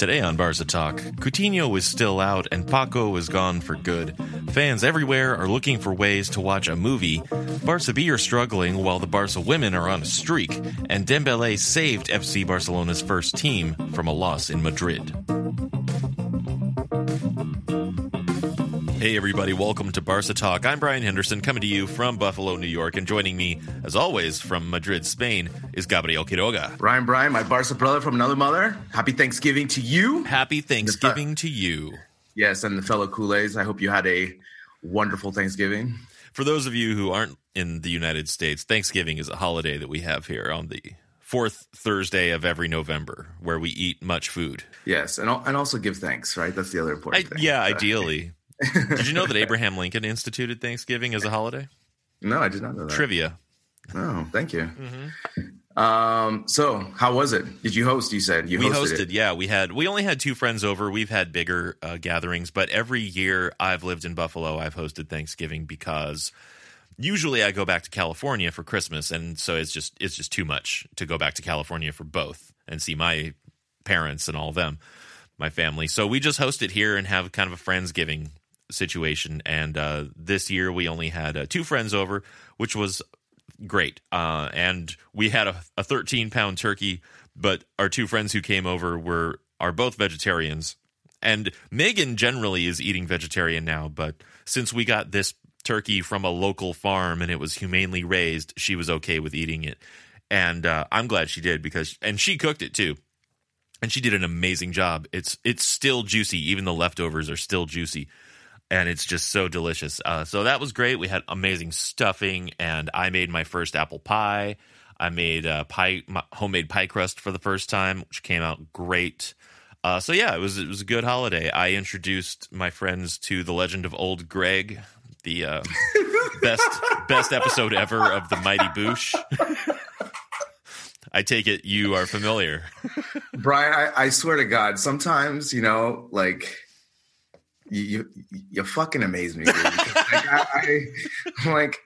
Today on Barca Talk, Coutinho is still out and Paco is gone for good. Fans everywhere are looking for ways to watch a movie. Barca B are struggling while the Barca women are on a streak, and Dembele saved FC Barcelona's first team from a loss in Madrid. Hey, everybody, welcome to Barca Talk. I'm Brian Henderson, coming to you from Buffalo, New York, and joining me, as always, from Madrid, Spain, is Gabriel Quiroga. Ryan Brian, my Barca brother from another mother. Happy Thanksgiving to you. Happy Thanksgiving to you. Yes, and the fellow Culés. I hope you had a wonderful Thanksgiving. For those of you who aren't in the United States, Thanksgiving is a holiday that we have here on the fourth Thursday of every November, where we eat much food. Yes, and and also give thanks. Right, that's the other important I, thing. yeah, So- ideally. Did you know that Abraham Lincoln instituted Thanksgiving as a holiday? No, I did not know that. Trivia. Oh, thank you. Mm-hmm. Um, so how was it? Did you host? You said you we hosted. hosted it. yeah we had we only had two friends over we've had bigger uh, gatherings but every year i've lived in buffalo i've hosted thanksgiving because usually i go back to california for christmas and so it's just it's just too much to go back to california for both and see my parents and all of them my family so we just host it here and have kind of a friendsgiving situation and uh, this year we only had uh, two friends over which was great. Uh, and we had a, a 13 pound turkey, but our two friends who came over were are both vegetarians. And Megan generally is eating vegetarian now, but since we got this turkey from a local farm and it was humanely raised, she was okay with eating it. And uh, I'm glad she did because, and she cooked it too. And she did an amazing job. It's it's still juicy. Even the leftovers are still juicy and it's just so delicious. Uh, so that was great. We had amazing stuffing, and I made my first apple pie. I made uh, pie, my homemade pie crust for the first time, which came out great. Uh, so yeah, it was it was a good holiday. I introduced my friends to the Legend of Old Greg, the uh, best best episode ever of the Mighty Boosh. I take it you are familiar. Brian, I, I swear to God, sometimes you know, like you you, you fucking amaze me. Dude. Like, I, I, I'm like,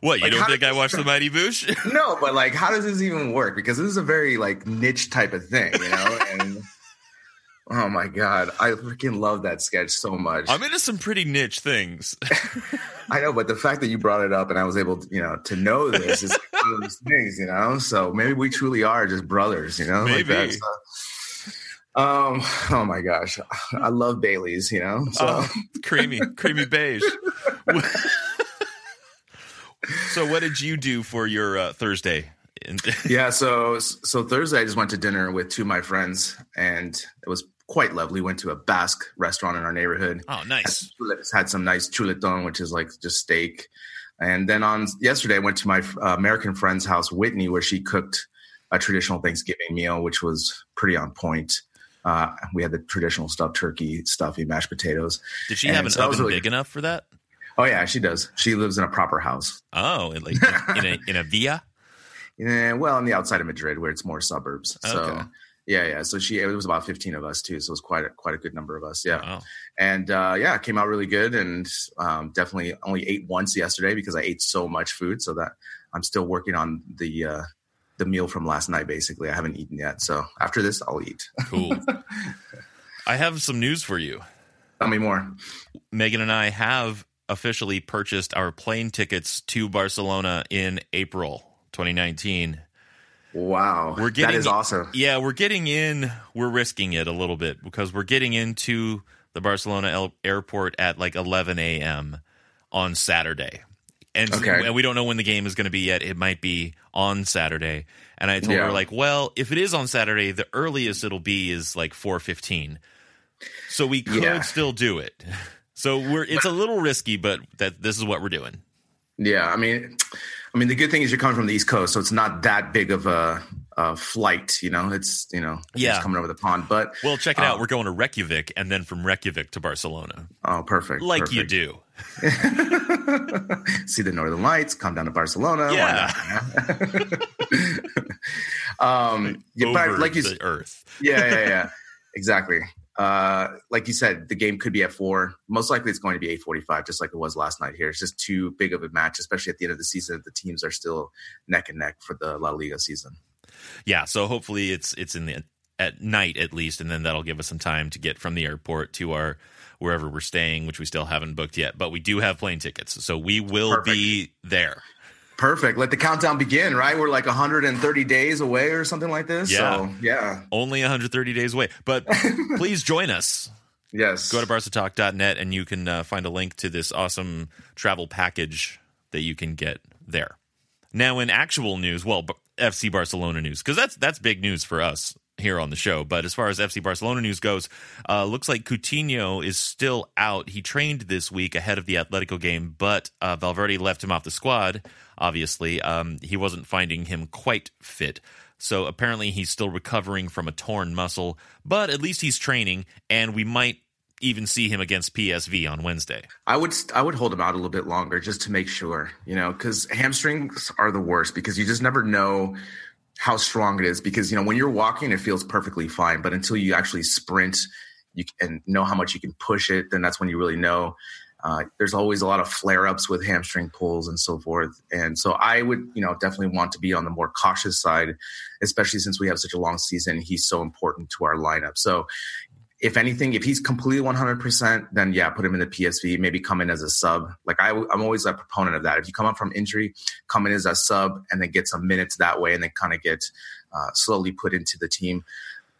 What you Like, don't think I watched the Mighty Boosh? no, but like, how does this even work? Because this is a very like niche type of thing, you know. And oh my god, I freaking love that sketch so much. I'm into some pretty niche things. I know, but the fact that you brought it up and I was able to, you know, to know this is like one of those things, you know. So maybe we truly are just brothers, you know. Maybe. Like um. Oh my gosh, I love Bailey's, you know. So Oh, creamy, creamy beige. so, what did you do for your uh, Thursday? Yeah. So so Thursday, I just went to dinner with two of my friends, and it was quite lovely. Went to a Basque restaurant in our neighborhood. oh, nice. Had some nice chuletón, which is like just steak. And then on yesterday, I went to my uh, American friend's house, Whitney, where she cooked a traditional Thanksgiving meal, which was pretty on point. Uh, we had the traditional stuffed turkey, stuffy mashed potatoes. Did she And have an so oven really- big enough for that? Oh yeah, she does. She lives in a proper house. Oh, in like in a in a villa. Yeah, well, on the outside of Madrid, where it's more suburbs. So yeah, yeah. So she it was about fifteen of us too. So it was quite a, quite a good number of us. Yeah. Oh, and uh, yeah, it came out really good, and um, definitely only ate once yesterday because I ate so much food. So that I'm still working on the uh, the meal from last night. Basically, I haven't eaten yet. So after this, I'll eat. cool. I have some news for you. Tell me more. Megan and I have officially purchased our plane tickets to Barcelona in April 2019. Wow, we're getting that is awesome. Yeah, we're getting in. We're risking it a little bit because we're getting into the Barcelona airport at like 11 a.m. on Saturday, and okay. and we don't know when the game is going to be yet. It might be on Saturday. And I told yeah. her like, well, if it is on Saturday, the earliest it'll be is like 4:15. So we could yeah. still do it. So we're it's a little risky, but that this is what we're doing. Yeah, I mean, I mean the good thing is you're coming from the East Coast, so it's not that big of a, a flight. You know, it's you know, yeah, coming over the pond. But well, check it out. Um, we're going to Reykjavik and then from Reykjavik to Barcelona. Oh, perfect, like perfect. you do. See the Northern Lights. Come down to Barcelona. Yeah. um, yeah, but like you, the Earth. yeah, yeah, yeah. Exactly. Uh, like you said, the game could be at four. Most likely, it's going to be eight forty-five, just like it was last night. Here, it's just too big of a match, especially at the end of the season. The teams are still neck and neck for the La Liga season. Yeah, so hopefully it's it's in the at night at least, and then that'll give us some time to get from the airport to our wherever we're staying, which we still haven't booked yet. But we do have plane tickets, so we will Perfect. be there. Perfect. Let the countdown begin, right? We're like 130 days away or something like this. Yeah. So, yeah. Only 130 days away. But please join us. Yes. Go to barcatalk.net and you can uh, find a link to this awesome travel package that you can get there. Now, in actual news, well, FC Barcelona news, because that's that's big news for us here on the show. But as far as FC Barcelona news goes, uh, looks like Coutinho is still out. He trained this week ahead of the Atletico game, but uh, Valverde left him off the squad. Obviously, um, he wasn't finding him quite fit. So apparently, he's still recovering from a torn muscle, but at least he's training, and we might even see him against PSV on Wednesday. I would I would hold him out a little bit longer just to make sure, you know, because hamstrings are the worst because you just never know how strong it is because you know when you're walking it feels perfectly fine but until you actually sprint you and know how much you can push it then that's when you really know uh, there's always a lot of flare ups with hamstring pulls and so forth. And so i would you know definitely want to be on the more cautious side especially since we have such a long season he's so important to our lineup. So if anything, if he's completely 100%, then yeah, put him in the PSV, maybe come in as a sub. Like I, am always a proponent of that. If you come up from injury, come in as a sub and then get some minutes that way and then kind of get uh, slowly put into the team.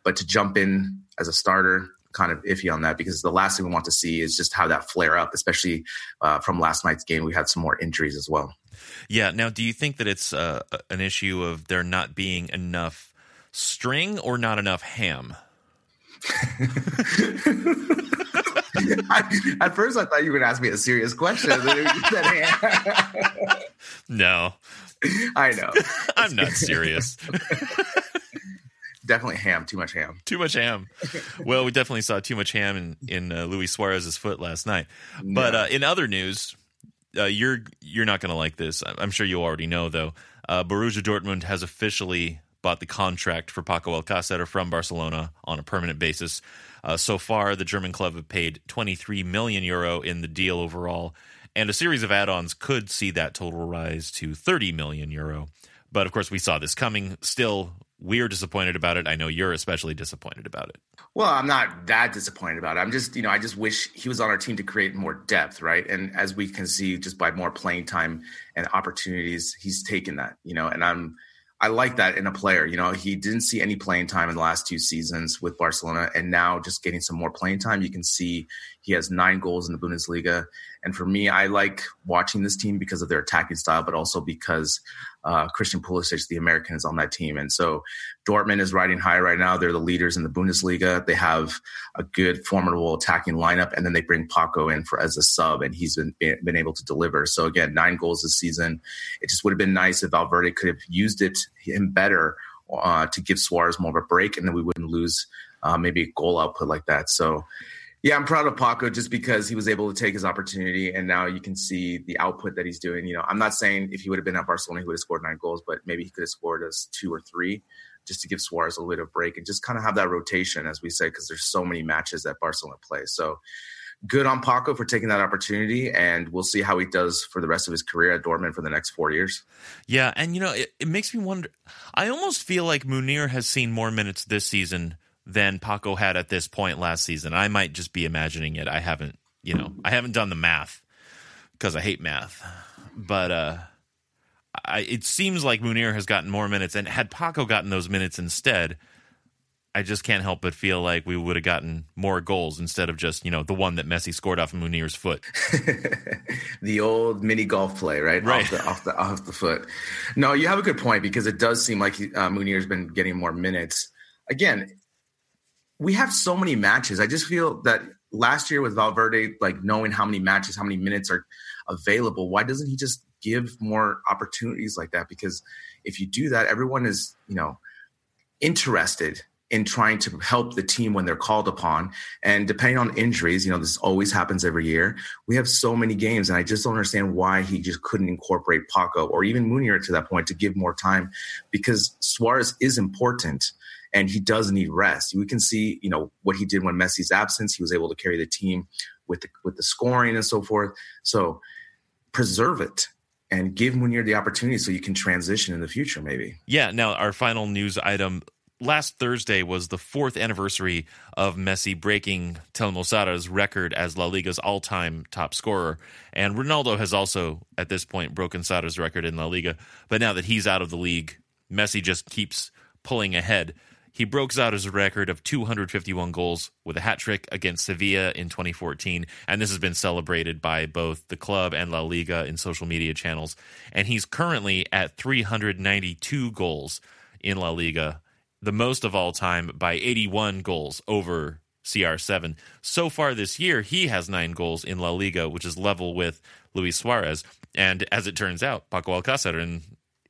But to jump in as a starter, kind of iffy on that because the last thing we want to see is just how that flare up, especially uh, from last night's game. We had some more injuries as well. Yeah. Now, do you think that it's uh, an issue of there not being enough string or not enough ham? I, at first, I thought you were going to ask me a serious question. no, I know. I'm not serious. definitely ham. Too much ham. Too much ham. Well, we definitely saw too much ham in in uh, Luis Suarez's foot last night. But uh, in other news, uh, you're you're not going to like this. I'm sure you already know though. Uh, Borussia Dortmund has officially bought the contract for Paco Alcácer from Barcelona on a permanent basis. Uh, so far, the German club have paid 23 million euro in the deal overall, and a series of add-ons could see that total rise to 30 million euro. But of course, we saw this coming. Still, we're disappointed about it. I know you're especially disappointed about it. Well, I'm not that disappointed about it. I'm just, you know, I just wish he was on our team to create more depth, right? And as we can see, just by more playing time and opportunities, he's taken that, you know, and I'm I like that in a player. You know, he didn't see any playing time in the last two seasons with Barcelona, and now just getting some more playing time, you can see he has nine goals in the Bundesliga. And for me, I like watching this team because of their attacking style, but also because uh, Christian Pulisic, the American, is on that team. And so Dortmund is riding high right now. They're the leaders in the Bundesliga. They have a good, formidable attacking lineup, and then they bring Paco in for as a sub, and he's been been able to deliver. So again, nine goals this season. It just would have been nice if Valverde could have used it him better uh, to give Suarez more of a break, and then we wouldn't lose uh, maybe a goal output like that. So yeah, I'm proud of Paco just because he was able to take his opportunity, and now you can see the output that he's doing. You know, I'm not saying if he would have been at Barcelona, he would have scored nine goals, but maybe he could have scored us two or three, just to give Suarez a little bit of break and just kind of have that rotation, as we say, because there's so many matches that Barcelona plays. So good on Paco for taking that opportunity, and we'll see how he does for the rest of his career at Dortmund for the next four years. Yeah, and you know, it, it makes me wonder. I almost feel like Munir has seen more minutes this season than Paco had at this point last season. I might just be imagining it. I haven't, you know, I haven't done the math. because I hate math. But uh, I, it seems like Munir has gotten more minutes, and had Paco gotten those minutes instead, I just can't help but feel like we would have gotten more goals instead of just you know the one that Messi scored off of Munir's foot. the old mini golf play, right? Right. Off the, off the off the foot. No, you have a good point because it does seem like uh, Munir's been getting more minutes. Again, we have so many matches. I just feel that last year with Valverde, like knowing how many matches, how many minutes are available, why doesn't he just give more opportunities like that? Because if you do that, everyone is you know interested in trying to help the team when they're called upon. And depending on injuries, you know, this always happens every year. We have so many games, and I just don't understand why he just couldn't incorporate Paco or even Munir to that point to give more time because Suarez is important and he does need rest. We can see, you know, what he did when Messi's absence. He was able to carry the team with the, with the scoring and so forth. So preserve it and give Munir the opportunity so you can transition in the future, maybe. Yeah. Now, our final news item last Thursday was the fourth anniversary of Messi breaking Telmo Zarra's record as La Liga's all-time top scorer, and Ronaldo has also, at this point, broken Zarra's record in La Liga. But now that he's out of the league, Messi just keeps pulling ahead. He broke his record of 251 goals with a hat trick against Sevilla in 2014, and this has been celebrated by both the club and La Liga in social media channels. And he's currently at 392 goals in La Liga the most of all time by 81 goals over CR7. So far this year, he has nine goals in La Liga, which is level with Luis Suarez. And as it turns out, Paco Alcácer in,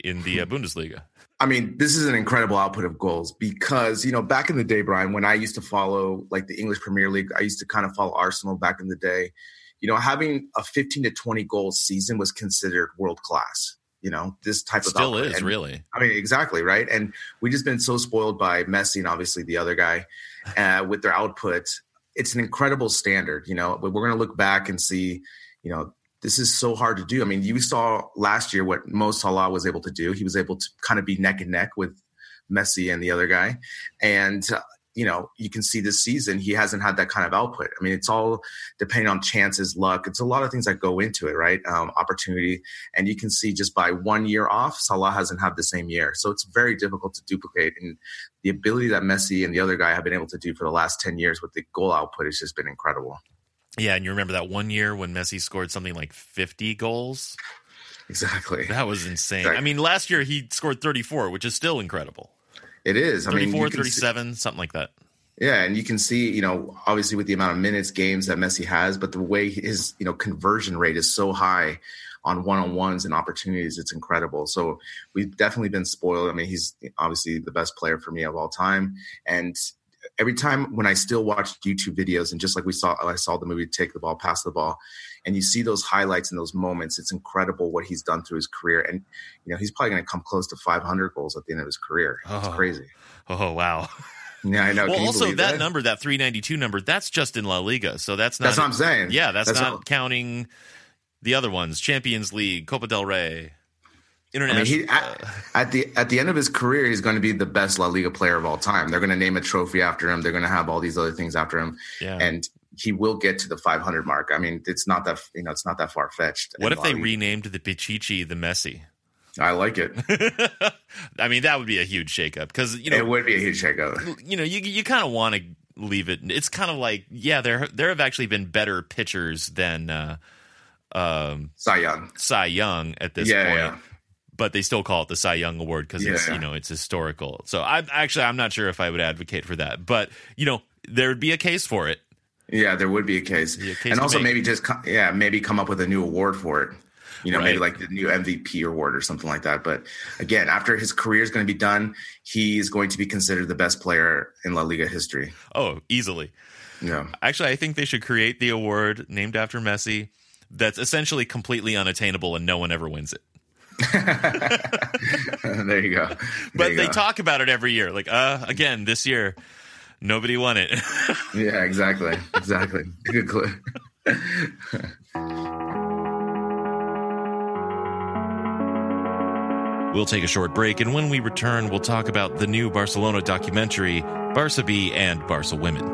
in the uh, Bundesliga. I mean, this is an incredible output of goals because, you know, back in the day, Brian, when I used to follow like the English Premier League, I used to kind of follow Arsenal back in the day. You know, having a 15 to 20 goal season was considered world class you know this type of still output. is and, really i mean exactly right and we just been so spoiled by messi and obviously the other guy uh, with their output it's an incredible standard you know but we're going to look back and see you know this is so hard to do i mean you saw last year what mo salah was able to do he was able to kind of be neck and neck with messi and the other guy and uh, you know, you can see this season he hasn't had that kind of output. I mean, it's all depending on chances, luck. It's a lot of things that go into it, right? Um, opportunity, and you can see just by one year off, Salah hasn't had the same year, so it's very difficult to duplicate. And the ability that Messi and the other guy have been able to do for the last ten years with the goal output has just been incredible. Yeah, and you remember that one year when Messi scored something like fifty goals. Exactly. That was insane. Exactly. I mean, last year he scored 34, which is still incredible. It is. I 34, mean, you can 37, something like that. Yeah, and you can see, you know, obviously with the amount of minutes, games that Messi has, but the way his, you know, conversion rate is so high on one-on-ones and opportunities, it's incredible. So we've definitely been spoiled. I mean, he's obviously the best player for me of all time, and every time when I still watch YouTube videos, and just like we saw, I saw the movie "Take the Ball, Pass the Ball," and you see those highlights and those moments. It's incredible what he's done through his career, and you know he's probably going to come close to 500 goals at the end of his career. It's Oh. crazy. Oh, wow. Yeah, I know. well, Can also believe that, number, that 392 number, that's just in La Liga. So that's not. That's what I'm saying. Yeah, that's, That's not what- counting the other ones Champions League, Copa del Rey, I mean, he at, at the at the end of his career, he's going to be the best La Liga player of all time. They're going to name a trophy after him. They're going to have all these other things after him, yeah. and he will get to the 500 mark. I mean, it's not that you know, it's not that far fetched. what if they renamed the Pichichi the Messi? I like it. I mean, that would be a huge shakeup because you know it would be a huge shakeup. you know, you you kind of want to leave it. It's kind of like, yeah, there there have actually been better pitchers than uh, um, Cy Young. Cy Young at this Yeah, point, yeah. But they still call it the Cy Young Award because it's you know it's historical. So I actually I'm not sure if I would advocate for that, but you know there would be a case for it. Yeah, there would be a case, Be a case and also make. maybe just yeah, maybe come up with a new award for it. You know, maybe like the new MVP award or something like that. But again, after his career is going to be done, he's going to be considered the best player in La Liga history. Oh, easily. Yeah. Actually, I think they should create the award named after Messi. That's essentially completely unattainable, and no one ever wins it. there you go. There But you they go. talk about it every year. Like, uh, again, this year, nobody won it. Yeah, exactly. Exactly. Good clue. We'll take a short break, and when we return, we'll talk about the new Barcelona documentary, Barca B and Barca Women.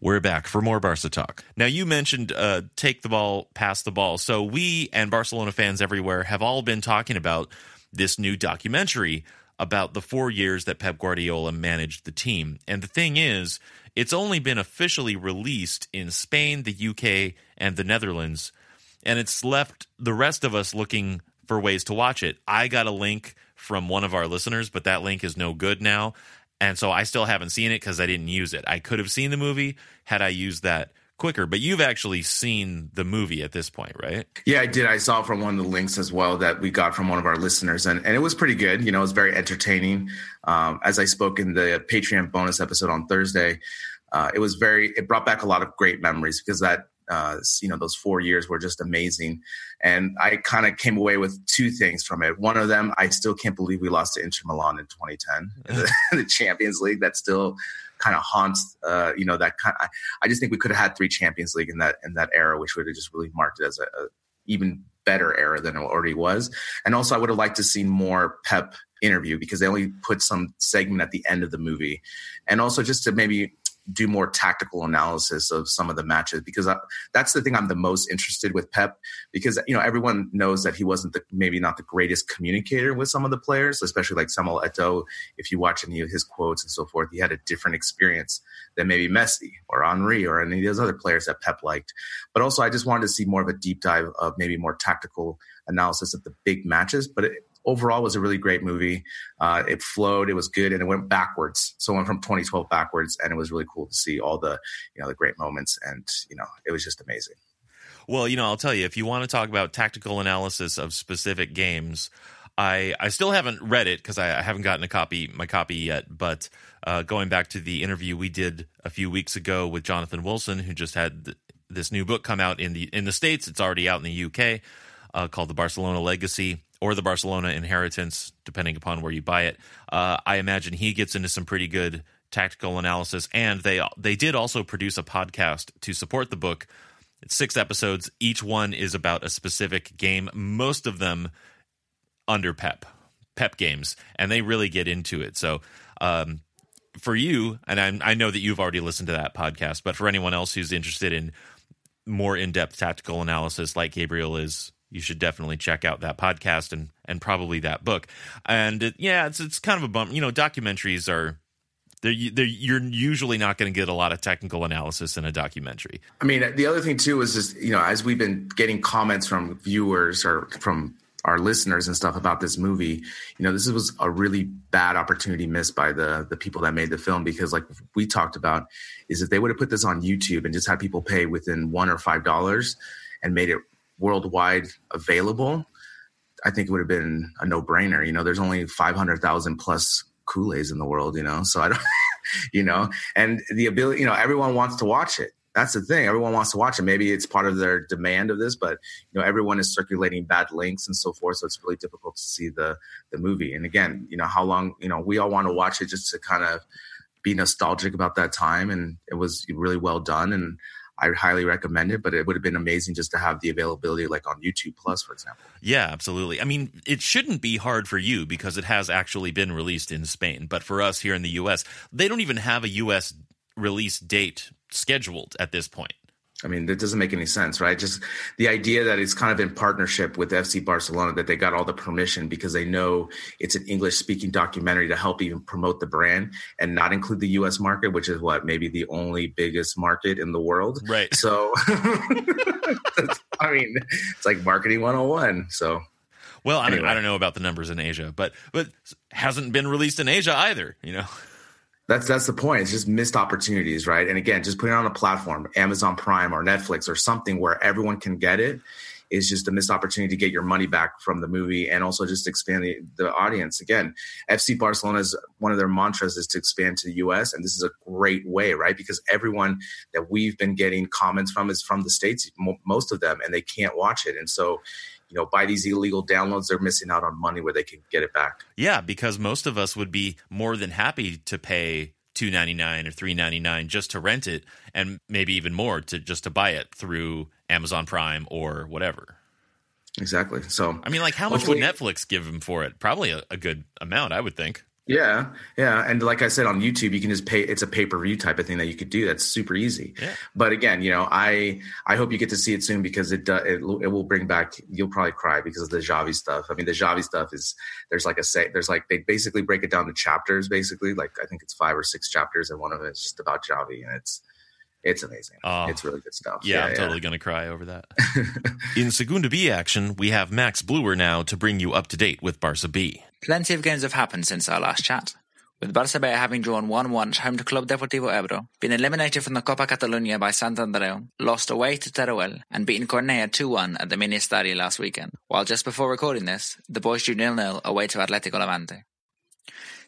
We're back for more Barca talk. Now, you mentioned uh, take the ball, pass the ball. So, we and Barcelona fans everywhere have all been talking about this new documentary about the four years that Pep Guardiola managed the team. And the thing is, it's only been officially released in Spain, the UK, and the Netherlands. And it's left the rest of us looking for ways to watch it. I got a link from one of our listeners, but that link is no good now. And so I still haven't seen it because I didn't use it. I could have seen the movie had I used that quicker, but you've actually seen the movie at this point, right? Yeah, I did. I saw from one of the links as well that we got from one of our listeners, and, and it was pretty good. You know, it was very entertaining. Um, as I spoke in the Patreon bonus episode on Thursday, uh, it was very, it brought back a lot of great memories because that uh, you know those four years were just amazing. And i kind of came away with two things from it. One of them i still can't believe we lost to inter milan in 2010 in the, the champions league that still kind of haunts uh, you know that kind of, I, just think we could have had three champions league in that in that era which would have just really marked it as a, a even better era than it already was. And also i would have liked to see more pep interview because they only put some segment at the end of the movie. And also just to maybe do more tactical analysis of some of the matches because I, that's the thing I'm the most interested with Pep because you know everyone knows that he wasn't the, maybe not the greatest communicator with some of the players, especially like Samuel Eto'o. If you watch any of his quotes and so forth, he had a different experience than maybe Messi or Henry or any of those other players that Pep liked. But also, I just wanted to see more of a deep dive of maybe more tactical analysis of the big matches. But it, overall was a really great movie. Uh, it flowed, it was good, and it went backwards. So it went from 2012 backwards, and it was really cool to see all the you know the great moments, and you know it was just amazing. Well, you know, I'll tell you if you want to talk about tactical analysis of specific games. I, I still haven't read it because I, I, haven't gotten a copy my copy yet. But uh, going back to the interview we did a few weeks ago with Jonathan Wilson, who just had th- this new book come out in the in the states, it's already out in the UK, uh, called The Barcelona Legacy or the Barcelona inheritance, depending upon where you buy it. Uh, I imagine he gets into some pretty good tactical analysis, and they they did also produce a podcast to support the book. It's six episodes. Each one is about a specific game. Most of them under Pep, Pep games, and they really get into it. So. Um, for you, and I, I know that you've already listened to that podcast, but for anyone else who's interested in more in-depth tactical analysis, like Gabriel is you should definitely check out that podcast and and probably that book. And it, yeah, it's it's kind of a bump. You know, documentaries are they're, they're, you're usually not going to get a lot of technical analysis in a documentary. I mean, the other thing too is just you know, as we've been getting comments from viewers or from our listeners and stuff about this movie, you know, this was a really bad opportunity missed by the the people that made the film because, like we talked about, is if they would have put this on YouTube and just had people pay within one or five dollars and made it worldwide available, I think it would have been a no brainer. You know, there's only 500,000 plus Culés in the world, you know, so I don't, you know, and the ability, you know, everyone wants to watch it. That's the thing. Everyone wants to watch it. Maybe it's part of their demand of this, but you know, everyone is circulating bad links and so forth. So it's really difficult to see the the movie. And again, you know, how long? You know, we all want to watch it just to kind of be nostalgic about that time, and it was really well done. And I highly recommend it, but it would have been amazing just to have the availability like on YouTube Plus, for example. Yeah, absolutely. I mean, it shouldn't be hard for you because it has actually been released in Spain. But for us here in the US, they don't even have a US release date scheduled at this point. I mean, that doesn't make any sense, right? Just the idea that it's kind of in partnership with FC Barcelona, that they got all the permission because they know it's an English speaking documentary to help even promote the brand and not include the US market, which is what maybe the only biggest market in the world. Right. So, I mean, it's like marketing 101. So, well, I, anyway. don't, I don't know about the numbers in Asia, but but hasn't been released in Asia either, you know. That's that's the point. It's just missed opportunities, right? And again, just putting it on a platform, Amazon Prime or Netflix or something where everyone can get it is just a missed opportunity to get your money back from the movie and also just expand the, the audience. Again, FC Barcelona's one of their mantras is to expand to the US. And this is a great way, right? Because everyone that we've been getting comments from is from the States, most of them, and they can't watch it. And so you know, buy these illegal downloads, they're missing out on money where they can get it back. Yeah, because most of us would be more than happy to pay two ninety nine or three ninety nine just to rent it, and maybe even more to just to buy it through Amazon Prime or whatever. Exactly. So I mean, like, how much would Netflix give them for it? Probably a, a good amount, I would think. Yeah, yeah, and like I said on YouTube, you can just pay. It's a pay per view type of thing that you could do. That's super easy. Yeah. But again, you know, I I hope you get to see it soon because it does. It, it will bring back. You'll probably cry because of the Xavi stuff. I mean, the Xavi stuff is there's like a say. There's like they basically break it down to chapters. Basically, like I think it's five or six chapters, and one of them is just about Xavi, and it's it's amazing. Oh. it's really good stuff. Yeah, I'm totally going to cry over that. In Segunda B action, we have Max Bluer now to bring you up to date with Barca B. Plenty of games have happened since our last chat, with Barça B having drawn 1-1 at home to Club Deportivo Ebro, been eliminated from the Copa Catalunya by Sant Andreu, lost away to Teruel, and beaten Cornellà 2-1 at the Mini Estadio last weekend, while just before recording this, the boys drew 0-0 away to Atletico Levante.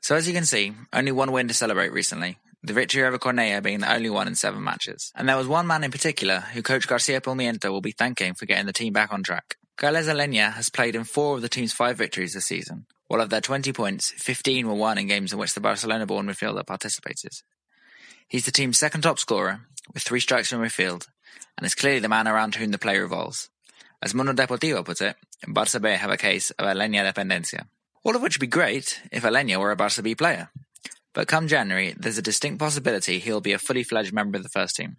So as you can see, only one win to celebrate recently, the victory over Cornellà being the only one in seven matches. And there was one man in particular who coach Garcia Pimienta will be thanking for getting the team back on track. Carles Aleñà has played in four of the team's five victories this season, while of their 20 points, 15 were won in games in which the Barcelona-born midfielder participated. He's the team's second top scorer, with three strikes from midfield, and is clearly the man around whom the play revolves. As Mundo Deportivo puts it, Barça B have a case of Aleñà dependencia. All of which would be great if Aleñà were a Barça B player. But come January, there's a distinct possibility he'll be a fully fledged member of the first team.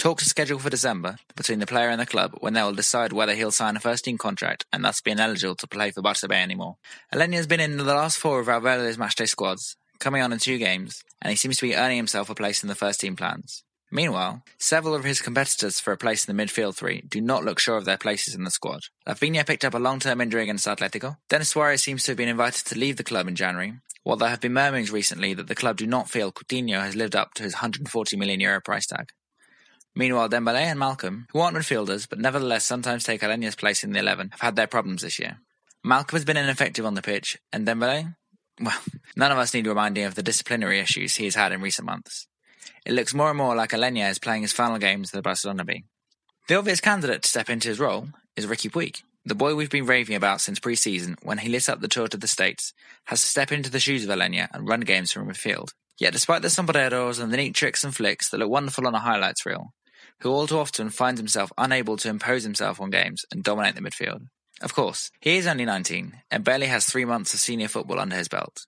Talks are scheduled for December between the player and the club when they will decide whether he'll sign a first team contract and thus be ineligible to play for Barça B anymore. Aleñà has been in the last four of Valverde's matchday squads, coming on in two games, and he seems to be earning himself a place in the first team plans. Meanwhile, several of his competitors for a place in the midfield three do not look sure of their places in the squad. Rafinha picked up a long-term injury against Atletico. Denis Suarez seems to have been invited to leave the club in January, while there have been murmurings recently that the club do not feel Coutinho has lived up to his 140 million euro price tag. Meanwhile, Dembele and Malcom, who aren't midfielders but nevertheless sometimes take Aleñà's place in the 11, have had their problems this year. Malcom has been ineffective on the pitch, and Dembele, well, none of us need reminding of the disciplinary issues he has had in recent months. It looks more and more like Aleñà is playing his final games for the Barcelona B. The obvious candidate to step into his role is Riqui Puig, the boy we've been raving about since pre-season when he lit up the tour to the States, has to step into the shoes of Aleñà and run games from midfield. Yet despite the sombreros and the neat tricks and flicks that look wonderful on a highlights reel, who all too often finds himself unable to impose himself on games and dominate the midfield. Of course, he is only 19 and barely has three months of senior football under his belt.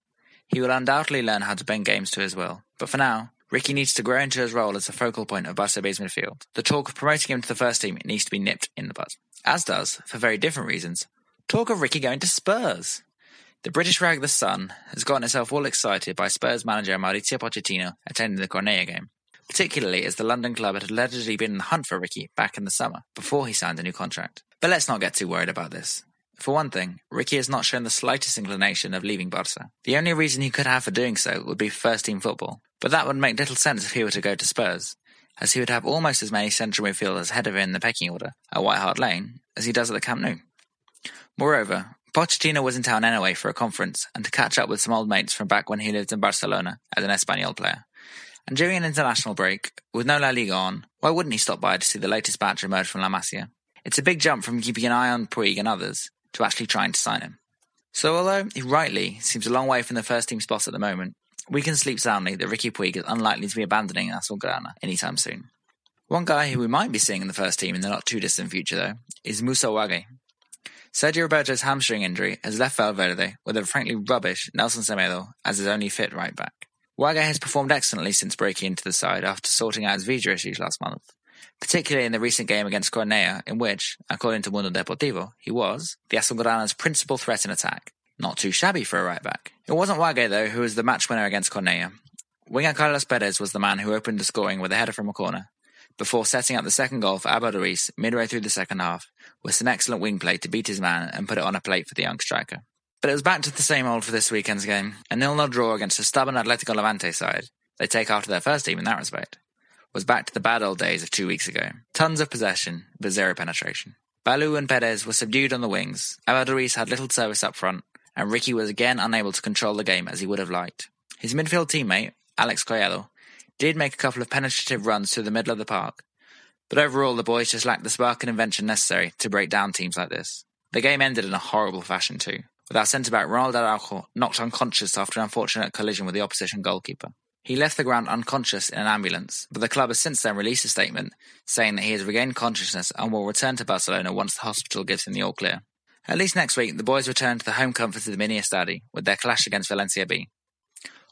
He will undoubtedly learn how to bend games to his will, but for now, Riqui needs to grow into his role as the focal point of Barca B's midfield. The talk of promoting him to the first team needs to be nipped in the bud. As does, for very different reasons, talk of Riqui going to Spurs. The British rag The Sun has gotten itself all excited by Spurs manager Mauricio Pochettino attending the Cornellà game, particularly as the London club had allegedly been in the hunt for Riqui back in the summer, before he signed a new contract. But let's not get too worried about this. For one thing, Riqui has not shown the slightest inclination of leaving Barca. The only reason he could have for doing so would be first team football, but that would make little sense if he were to go to Spurs, as he would have almost as many central midfielders ahead of him in the pecking order at White Hart Lane as he does at the Camp Nou. Moreover, Pochettino was in town anyway for a conference and to catch up with some old mates from back when he lived in Barcelona as an Espanyol player. And during an international break, with no La Liga on, why wouldn't he stop by to see the latest batch emerge from La Masia? It's a big jump from keeping an eye on Puig and others to actually trying to sign him. So although he rightly seems a long way from the first team spot at the moment, we can sleep soundly that Riqui Puig is unlikely to be abandoning Azulgrana anytime soon. One guy who we might be seeing in the first team in the not too distant future, though, is Moussa Wagué. Sergio Roberto's hamstring injury has left Valverde with a frankly rubbish Nelson Semedo as his only fit right back. Wagué has performed excellently since breaking into the side after sorting out his visa issues last month, particularly in the recent game against Cornellà, in which, according to Mundo Deportivo, he was the Azulgrana's principal threat in attack. Not too shabby for a right back. It wasn't Wagué, though, who was the match winner against Cornellà. Winger Carlos Perez was the man who opened the scoring with a header from a corner, before setting up the second goal for Abel Ruiz midway through the second half, with some excellent wing play to beat his man and put it on a plate for the young striker. But it was back to the same old for this weekend's game, a nil-nil draw against a stubborn Atletico Levante side, they take after their first team in that respect, was back to the bad old days of two weeks ago. Tons of possession, but zero penetration. Ballou and Perez were subdued on the wings, Ruiz had little service up front, and Riqui was again unable to control the game as he would have liked. His midfield teammate, Alex Coelho, did make a couple of penetrative runs through the middle of the park, but overall the boys just lacked the spark and invention necessary to break down teams like this. The game ended in a horrible fashion too, with our centre-back Ronald Araujo knocked unconscious after an unfortunate collision with the opposition goalkeeper. He left the ground unconscious in an ambulance, but the club has since then released a statement saying that he has regained consciousness and will return to Barcelona once the hospital gives him the all clear. At least next week, the boys return to the home comforts of the Mini Estadi with their clash against Valencia B.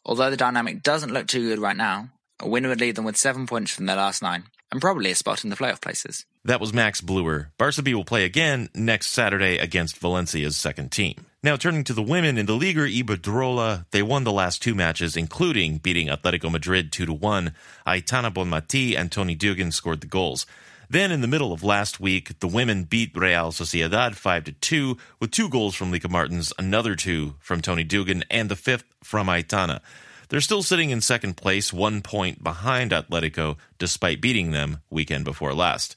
Although the dynamic doesn't look too good right now, a win would leave them with seven points from their last nine, and probably a spot in the playoff places. That was Max Bluer. Barca B will play again next Saturday against Valencia's second team. Now, turning to the women in the Liga Iberdrola, they won the last two matches, including beating Atletico Madrid 2 1. Aitana Bonmati and Toni Duggan scored the goals. Then, in the middle of last week, the women beat Real Sociedad 5 2 with two goals from Lieke Martens, another two from Toni Duggan, and the fifth from Aitana. They're still sitting in second place, one point behind Atletico, despite beating them weekend before last.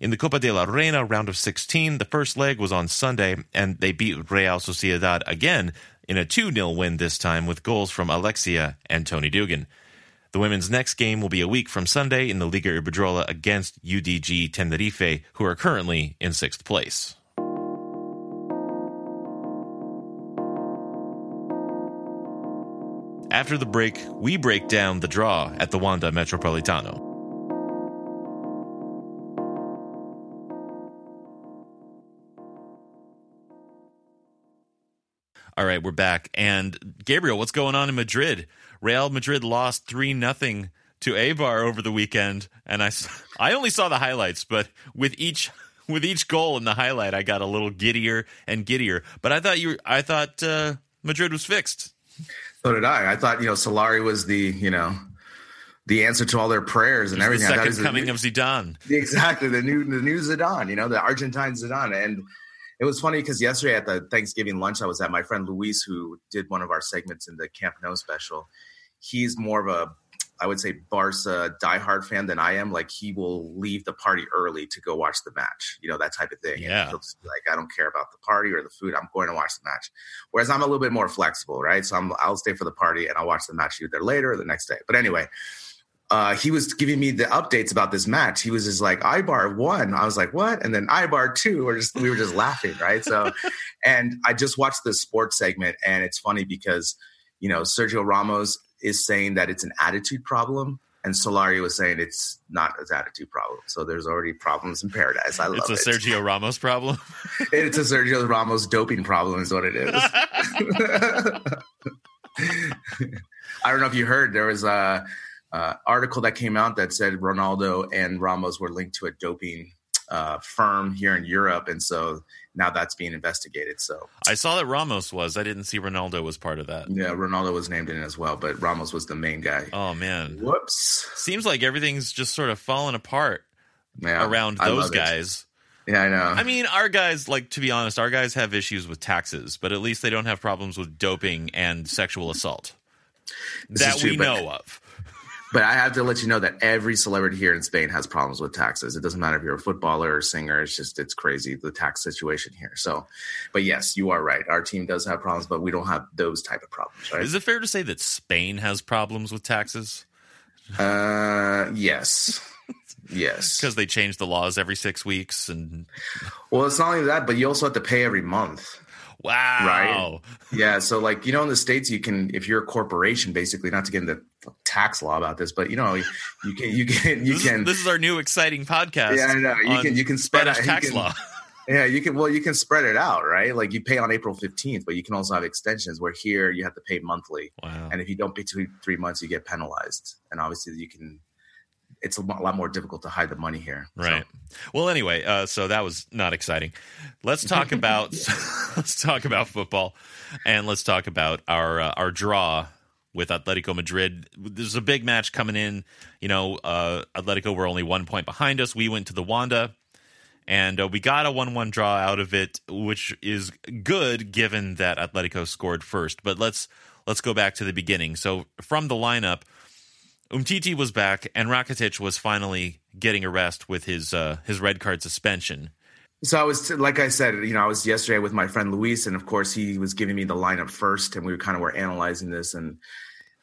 In the Copa de la Reina round of 16, the first leg was on Sunday, and they beat Real Sociedad again in a 2 0 win this time with goals from Alexia and Toni Duggan. The women's next game will be a week from Sunday in the Liga Iberdrola against UDG Tenerife, who are currently in sixth place. After the break, we break down the draw at the Wanda Metropolitano. All right, we're back. And Gabriel, what's going on in Madrid? Real Madrid lost 3 nothing to Eibar over the weekend, and I, I only saw the highlights, but with each with each goal in the highlight, I got a little giddier and giddier. But I thought you, I thought uh, Madrid was fixed. So did I. I thought you know Solari was the you know the answer to all their prayers and everything. The second coming the, of Zidane. Exactly the new the new Zidane. You know the Argentine Zidane and it was funny because yesterday at the Thanksgiving lunch I was at, my friend Luis, who did one of our segments in the Camp Nou special, he's more of a, I would say, Barca diehard fan than I am. Like he will leave the party early to go watch the match, you know, that type of thing. Yeah. like, I don't care about the party or the food. I'm going to watch the match. Whereas I'm a little bit more flexible, right? So I'm, I'll stay for the party and I'll watch the match either later or the next day. But anyway, uh, he was giving me the updates about this match. He was just like, Eibar won. I was like, what? And then Eibar two. We're just we were just laughing, right? So, and I just watched the sports segment, and it's funny because you know Sergio Ramos is saying that it's an attitude problem, and Solari was saying it's not an attitude problem. So there's already problems in paradise. I love it. it's a it. Sergio Ramos problem. it's a Sergio Ramos doping problem, is what it is. I don't know if you heard there was a uh, article that came out that said Ronaldo and Ramos were linked to a doping uh, firm here in Europe, and so now that's being investigated. So I saw that Ramos was. I didn't see Ronaldo was part of that. Yeah, Ronaldo was named in as well, but Ramos was the main guy. Oh man, whoops! Seems like everything's just sort of falling apart yeah, around those guys. It. Yeah, I know. I mean, our guys, like to be honest, our guys have issues with taxes, but at least they don't have problems with doping and sexual assault this that true, we know of. But I have to let you know that every celebrity here in Spain has problems with taxes. It doesn't matter if you're a footballer or singer. It's just it's crazy the tax situation here. So, but yes, you are right. Our team does have problems, but we don't have those type of problems. Right? Is it fair to say that Spain has problems with taxes? Uh, yes. Yes, because they change the laws every six weeks, and well, it's not only that, but you also have to pay every month. Wow. Right. Yeah. So, like, you know, in the States, you can, if you're a corporation, basically, not to get into tax law about this, but you know, you can, you can, you this can. Is, this is our new exciting podcast. Yeah, I know. You can, you can spread Spanish tax can, law. Yeah, you can. Well, you can spread it out, right? Like you pay on April fifteenth, but you can also have extensions where here you have to pay monthly. Wow. And if you don't pay two, three months, you get penalized. And obviously, you can it's a lot more difficult to hide the money here. Right. So. Well, anyway, uh, so that was not exciting. Let's talk about let's talk about football, and let's talk about our uh, our draw with Atletico Madrid. There's a big match coming in. You know, uh, Atletico were only one point behind us. We went to the Wanda. And uh, we got a 1 1 draw out of it, which is good given that Atletico scored first. But let's let's go back to the beginning. So from the lineup, Umtiti was back, and Rakitic was finally getting a rest with his uh, his red card suspension. So I was, like I said, you know, I was yesterday with my friend Luis, and of course he was giving me the lineup first, and we were kind of were analyzing this, and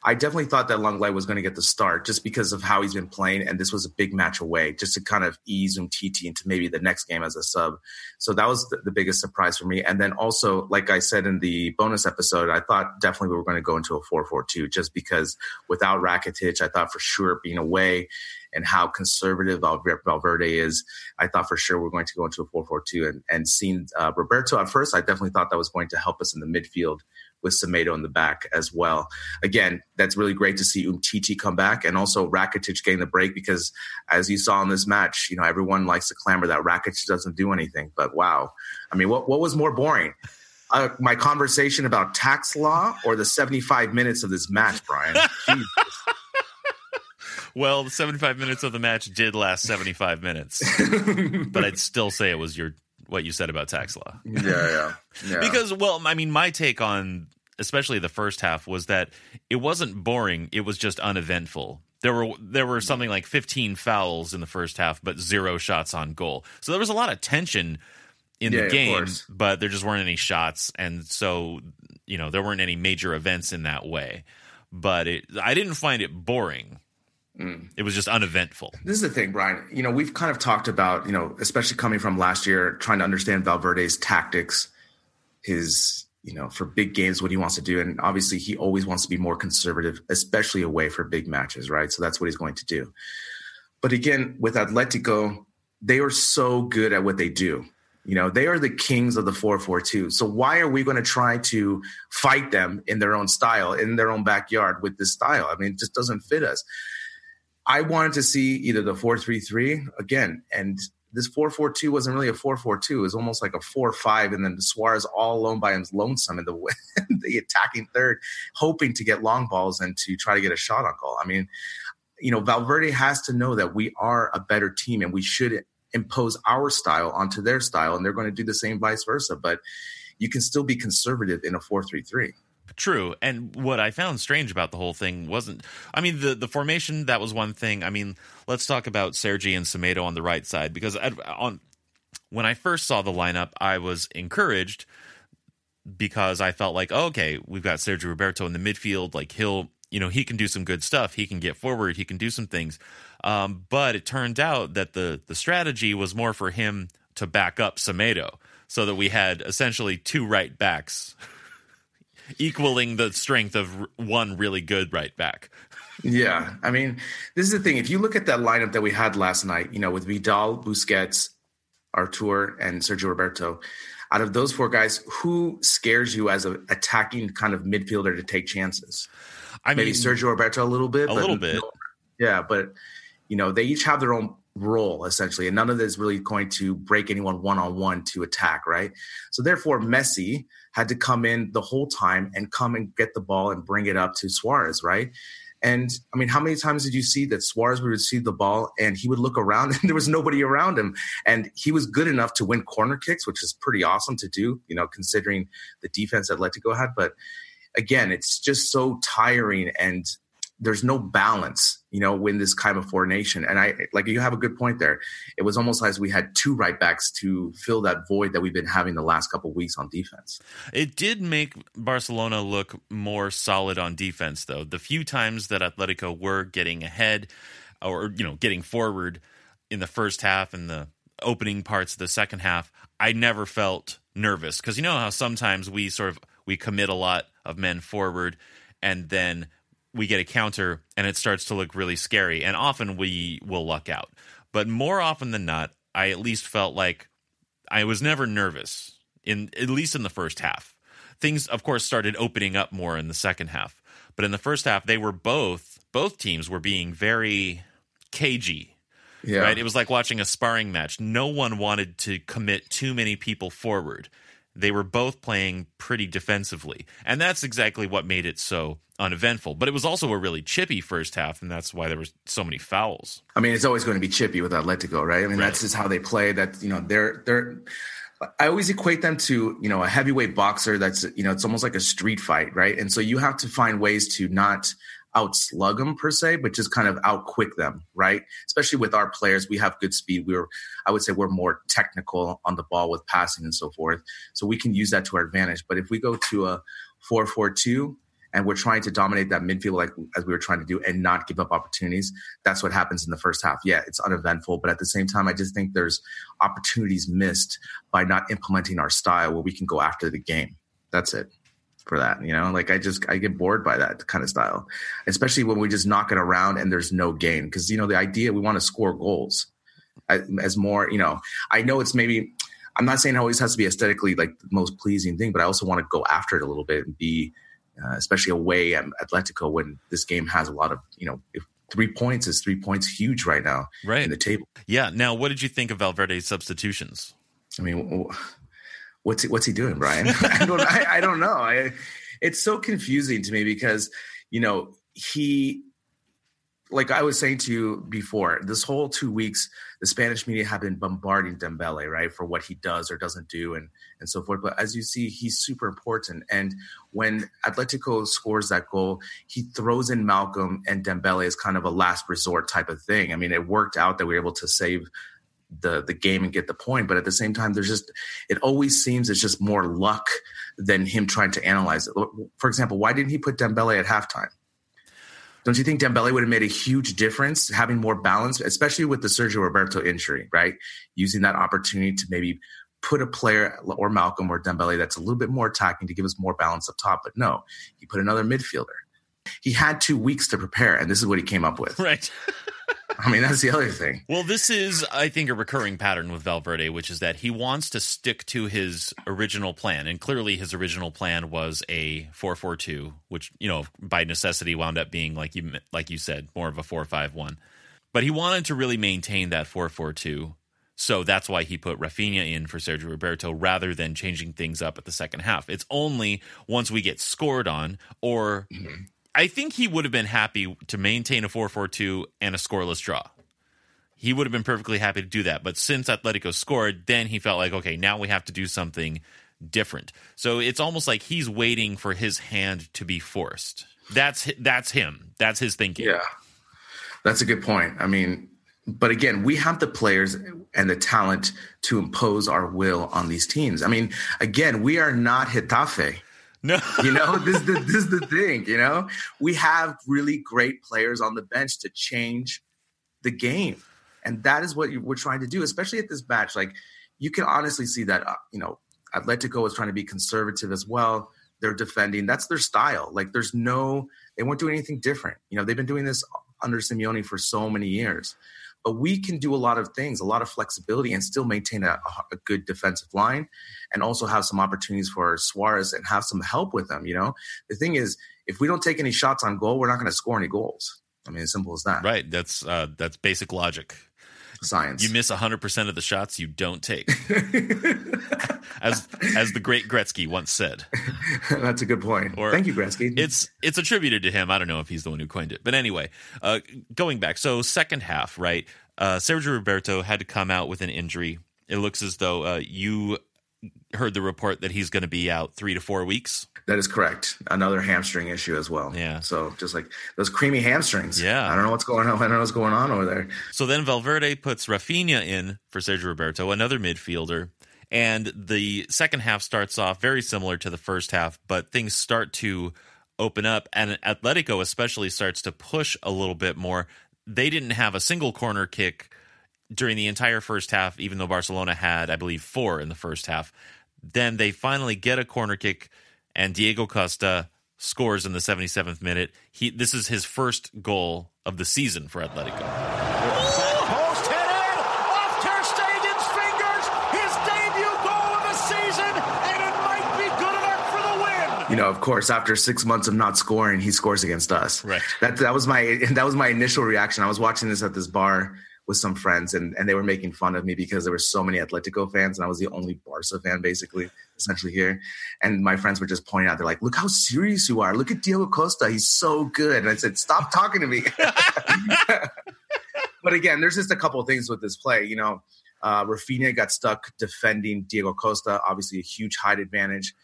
I definitely thought that Lenglet was going to get the start just because of how he's been playing, and this was a big match away, just to kind of ease Umtiti into maybe the next game as a sub. So that was the, the, biggest surprise for me. And then also, like I said in the bonus episode, I thought definitely we were going to go into a 4-4-2 just because without Rakitic, I thought for sure being away and how conservative Valverde is. I thought for sure we're going to go into a 4 4 2. And, and seeing uh, Roberto at first, I definitely thought that was going to help us in the midfield with Semedo in the back as well. Again, that's really great to see Umtiti come back and also Rakitic getting the break because as you saw in this match, you know, everyone likes to clamor that Rakitic doesn't do anything. But wow. I mean, what, what was more boring? Uh, my conversation about tax law or the 75 minutes of this match, Brian? well, the 75 minutes of the match did last 75 minutes, but I'd still say it was your what you said about tax law. Yeah, yeah, yeah. because, well, I mean, my take on especially the first half was that it wasn't boring; it was just uneventful. There were there were something like 15 fouls in the first half, but zero shots on goal. So there was a lot of tension in yeah, the game, but there just weren't any shots, and so you know there weren't any major events in that way. But it, I didn't find it boring. Mm. It was just uneventful. This is the thing, Brien. You know, we've kind of talked about, you know, especially coming from last year, trying to understand Valverde's tactics, his, you know, for big games, what he wants to do. And obviously, he always wants to be more conservative, especially away for big matches, right? So that's what he's going to do. But again, with Atletico, they are so good at what they do. You know, they are the kings of the 4-4-2. So why are we going to try to fight them in their own style, in their own backyard with this style? I mean, it just doesn't fit us. I wanted to see either the 4-3-3 again, and this 4-4-2 wasn't really a 4-4-2. It was almost like a 4-5, and then Suarez all alone by him, lonesome in the the attacking third, hoping to get long balls and to try to get a shot on goal. I mean, you know, Valverde has to know that we are a better team and we should impose our style onto their style, and they're going to do the same vice versa. But you can still be conservative in a 4-3-3. True. And what I found strange about the whole thing wasn't I mean the the formation that was one thing. I mean, let's talk about Sergi and Semedo on the right side because on when I first saw the lineup, I was encouraged because I felt like, oh, okay, we've got Sergio Roberto in the midfield, like he'll, you know, he can do some good stuff. He can get forward, he can do some things. Um, but it turned out that the the strategy was more for him to back up Semedo so that we had essentially two right backs equaling the strength of one really good right back. yeah, I mean, this is the thing. If you look at that lineup that we had last night, you know, with Vidal, Busquets, Arthur, and Sergio Roberto, out of those four guys, who scares you as an attacking kind of midfielder to take chances? I mean, maybe Sergio Roberto a little bit, a little bit, no, yeah, but you know, they each have their own role essentially, and none of this is really going to break anyone one on one to attack, right? So therefore, Messi had to come in the whole time and come and get the ball and bring it up to Suarez, right? And I mean, how many times did you see that Suarez would receive the ball and he would look around and there was nobody around him? And he was good enough to win corner kicks, which is pretty awesome to do, you know, considering the defense Atletico had. But again, it's just so tiring and there's no balance, you know, in this kind of formation. And I like you have a good point there. It was almost like we had two right backs to fill that void that we've been having the last couple weeks on defense. It did make Barcelona look more solid on defense, though. The few times that Atletico were getting ahead or you know getting forward in the first half and the opening parts of the second half, I never felt nervous because you know how sometimes we sort of we commit a lot of men forward and then we get a counter and it starts to look really scary. And often we will luck out. But more often than not, I at least felt like I was never nervous in at least in the first half. Things of course started opening up more in the second half. But in the first half they were both both teams were being very cagey. Yeah. Right? It was like watching a sparring match. No one wanted to commit too many people forward they were both playing pretty defensively. And that's exactly what made it so uneventful. But it was also a really chippy first half, and that's why there was so many fouls. I mean, it's always going to be chippy with Atletico, right? I mean, right. that's just how they play. That you know, they're they're. I always equate them to you know a heavyweight boxer. That's you know, it's almost like a street fight, right? And so you have to find ways to not outslug them per se, but just kind of outquick them, right? Especially with our players, we have good speed. We're, I would say, we're more technical on the ball with passing and so forth, so we can use that to our advantage. But if we go to a four-four-two and we're trying to dominate that midfield like as we were trying to do and not give up opportunities, that's what happens in the first half. Yeah, it's uneventful, but at the same time, I just think there's opportunities missed by not implementing our style where we can go after the game. That's it. For that. You know, like I just I get bored by that kind of style, especially when we just knock it around and there's no gain. Because you know the idea we want to score goals as more. You know, I know it's maybe. I'm not saying it always has to be aesthetically like the most pleasing thing, but I also want to go after it a little bit and be, uh, especially away at Atletico when this game has a lot of you know. If, Three points is three points huge right now right. in the table. Yeah. Now, what did you think of Valverde's substitutions? I mean, what's he, what's he doing, Brien? I don't I, I don't know. I, it's so confusing to me because you know he like I was saying to you before, this whole two weeks, the Spanish media have been bombarding Dembele, right, for what he does or doesn't do, and and so forth. But as you see, he's super important. And when Atletico scores that goal, he throws in Malcom and Dembele as kind of a last resort type of thing. I mean, it worked out that we were able to save the the game and get the point. But at the same time, there's just it always seems it's just more luck than him trying to analyze it. For example, why didn't he put Dembele at halftime? Don't you think Dembele would have made a huge difference having more balance, especially with the Sergio Roberto injury, right? Using that opportunity to maybe put a player or Malcom or Dembele that's a little bit more attacking to give us more balance up top. But no, he put another midfielder. He had two weeks to prepare, and this is what he came up with. Right. I mean, that's the other thing. Well, this is, I think, a recurring pattern with Valverde, which is that he wants to stick to his original plan. And clearly, his original plan was a 4 4 2, which, you know, by necessity wound up being, like you, like you said, more of a 4 5 1. But he wanted to really maintain that 4 4 2. So that's why he put Rafinha in for Sergio Roberto rather than changing things up at the second half. It's only once we get scored on or. Mm-hmm I think he would have been happy to maintain a 4 4 2 and a scoreless draw. He would have been perfectly happy to do that. But since Atletico scored, then he felt like, okay, now we have to do something different. So it's almost like he's waiting for his hand to be forced. That's that's him. That's his thinking. Yeah. That's a good point. I mean, but again, we have the players and the talent to impose our will on these teams. I mean, again, we are not Getafe. No, you know this is the this is the thing. You know, we have really great players on the bench to change the game, and that is what we're trying to do, especially at this match. Like you can honestly see that uh, you know Atletico is trying to be conservative as well. They're defending. That's their style. Like there's no, they won't do anything different. You know, they've been doing this under Simeone for so many years. We can do a lot of things, a lot of flexibility, and still maintain a, a good defensive line, and also have some opportunities for Suarez and have some help with them. You know, the thing is, if we don't take any shots on goal, we're not going to score any goals. I mean, as simple as that. Right. That's uh, that's basic logic. Science. You miss 100% of the shots you don't take. as as the great Gretzky once said. That's a good point. Or, Thank you, Gretzky. It's it's attributed to him. I don't know if he's the one who coined it. But anyway, uh, going back. So second half, right? Uh, Sergio Roberto had to come out with an injury. It looks as though uh, you heard the report that he's going to be out three to four weeks. That is correct. Another hamstring issue as well. Yeah. So just like those creamy hamstrings. Yeah. I don't know what's going on. I don't know what's going on over there. So then Valverde puts Rafinha in for Sergio Roberto, another midfielder. And the second half starts off very similar to the first half, but things start to open up. And Atletico especially starts to push a little bit more. They didn't have a single corner kick during the entire first half, even though Barcelona had, I believe, four in the first half. Then they finally get a corner kick, and Diego Costa scores in the 77th minute. He this is his first goal of the season for Atletico. Post headed off Ter Stegen's fingers, his debut goal of the season, and it might be good enough for the win. You know, of course, after six months of not scoring, he scores against us. Right. That that was my that was my initial reaction. I was watching this at this bar with some friends and, and they were making fun of me because there were so many Atletico fans and I was the only Barca fan basically essentially here. And my friends were just pointing out, they're like, look how serious you are. Look at Diego Costa. He's so good. And I said, stop talking to me. but again, there's just a couple things with this play. You know, uh, Rafinha got stuck defending Diego Costa, obviously a huge height advantage.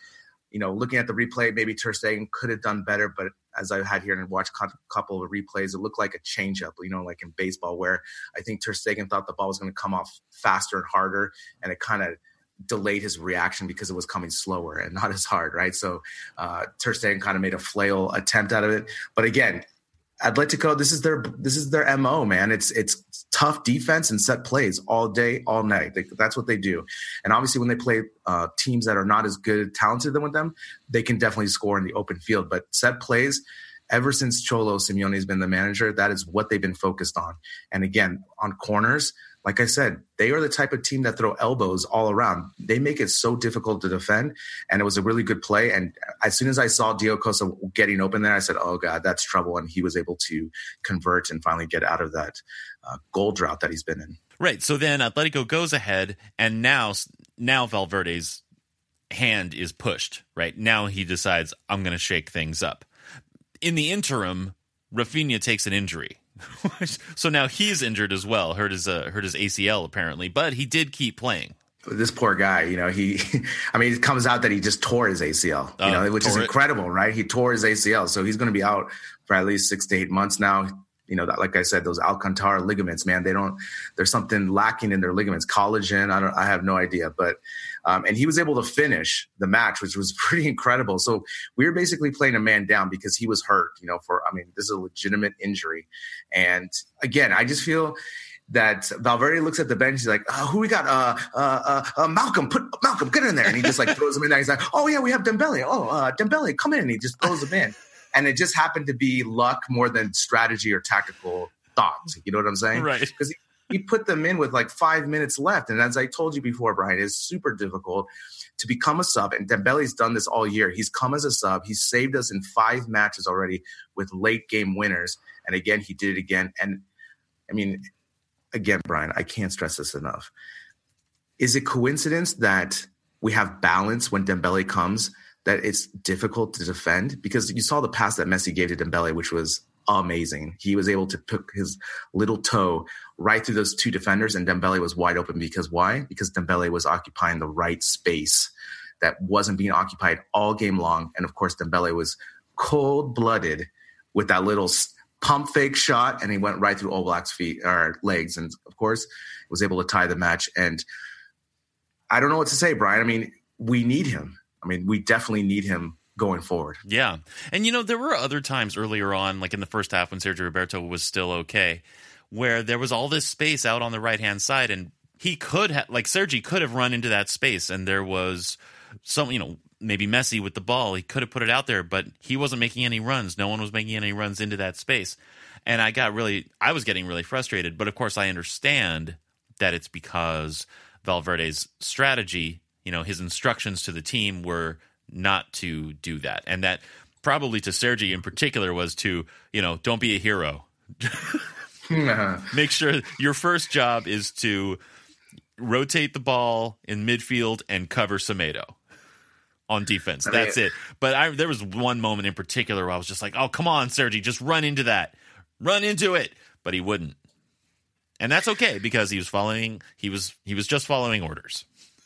You know, looking at the replay, maybe Ter Stegen could have done better, but as I had here and watched a couple of replays, it looked like a changeup, you know, like in baseball, where I think Ter Stegen thought the ball was going to come off faster and harder, and it kind of delayed his reaction because it was coming slower and not as hard, right? So uh, Ter Stegen kind of made a flail attempt out of it. But again, Atletico, this is their this is their mo, man. It's it's tough defense and set plays all day, all night. They, that's what they do. And obviously, when they play uh, teams that are not as good, talented than with them, they can definitely score in the open field. But set plays, ever since Cholo Simeone has been the manager, that is what they've been focused on. And again, on corners, like I said, they are the type of team that throw elbows all around. They make it so difficult to defend, and it was a really good play. And as soon as I saw Diego Costa getting open there, I said, "Oh God, that's trouble!" And he was able to convert and finally get out of that uh, goal drought that he's been in. Right. So then Atletico goes ahead, and now now Valverde's hand is pushed. Right now he decides I'm going to shake things up. In the interim, Rafinha takes an injury so now he's injured as well. Hurt his uh, hurt his ACL apparently, but he did keep playing. This poor guy, you know, he, I mean, it comes out that he just tore his ACL, you uh, know, which is incredible, it. right? He tore his ACL, so he's going to be out for at least six to eight months now. You know, that, like I said, those Alcantara ligaments, man, they don't. There's something lacking in their ligaments, collagen. I don't. I have no idea, but um, and he was able to finish the match, which was pretty incredible. So we were basically playing a man down because he was hurt. You know, for I mean, this is a legitimate injury, and again, I just feel that Valverde looks at the bench. He's like, oh, "Who we got? Uh, uh, uh, uh, Malcom, put Malcom, get in there." And he just like throws him in there. He's like, "Oh yeah, we have Dembele. Oh, uh, Dembele, come in." And he just throws him in. And it just happened to be luck more than strategy or tactical thoughts. You know what I'm saying? Right. Because he, put them in with like five minutes left. And as I told you before, Brien, it's super difficult to become a sub. And Dembele's done this all year. He's come as a sub. He's saved us in five matches already with late game winners. And again, he did it again. And I mean, again, Brien, I can't stress this enough. Is it coincidence that we have balance when Dembele comes? That it's difficult to defend because you saw the pass that Messi gave to Dembele, which was amazing. He was able to put his little toe right through those two defenders, and Dembele was wide open because why? Because Dembele was occupying the right space that wasn't being occupied all game long, and of course Dembele was cold blooded with that little pump fake shot, and he went right through Oblak's feet or legs, and of course was able to tie the match. And I don't know what to say, Brien. I mean, we need him. I mean, we definitely need him going forward. Yeah. And you know, there were other times earlier on, like in the first half when Sergio Roberto was still okay, where there was all this space out on the right hand side and he could have like Sergi could have run into that space and there was some you know maybe Messi with the ball he could have put it out there but he wasn't making any runs no one was making any runs into that space and I got really I was getting really frustrated but of course I understand that it's because Valverde's strategy you know his instructions to the team were not to do that. And that probably to Sergi in particular was to, you know, don't be a hero. Make sure your first job is to rotate the ball in midfield and cover Semedo on defense. That's it. But I, there was one moment in particular where I was just like, "Oh, come on, Sergi, just run into that, run into it." But he wouldn't, and that's okay because he was following. He was he was just following orders.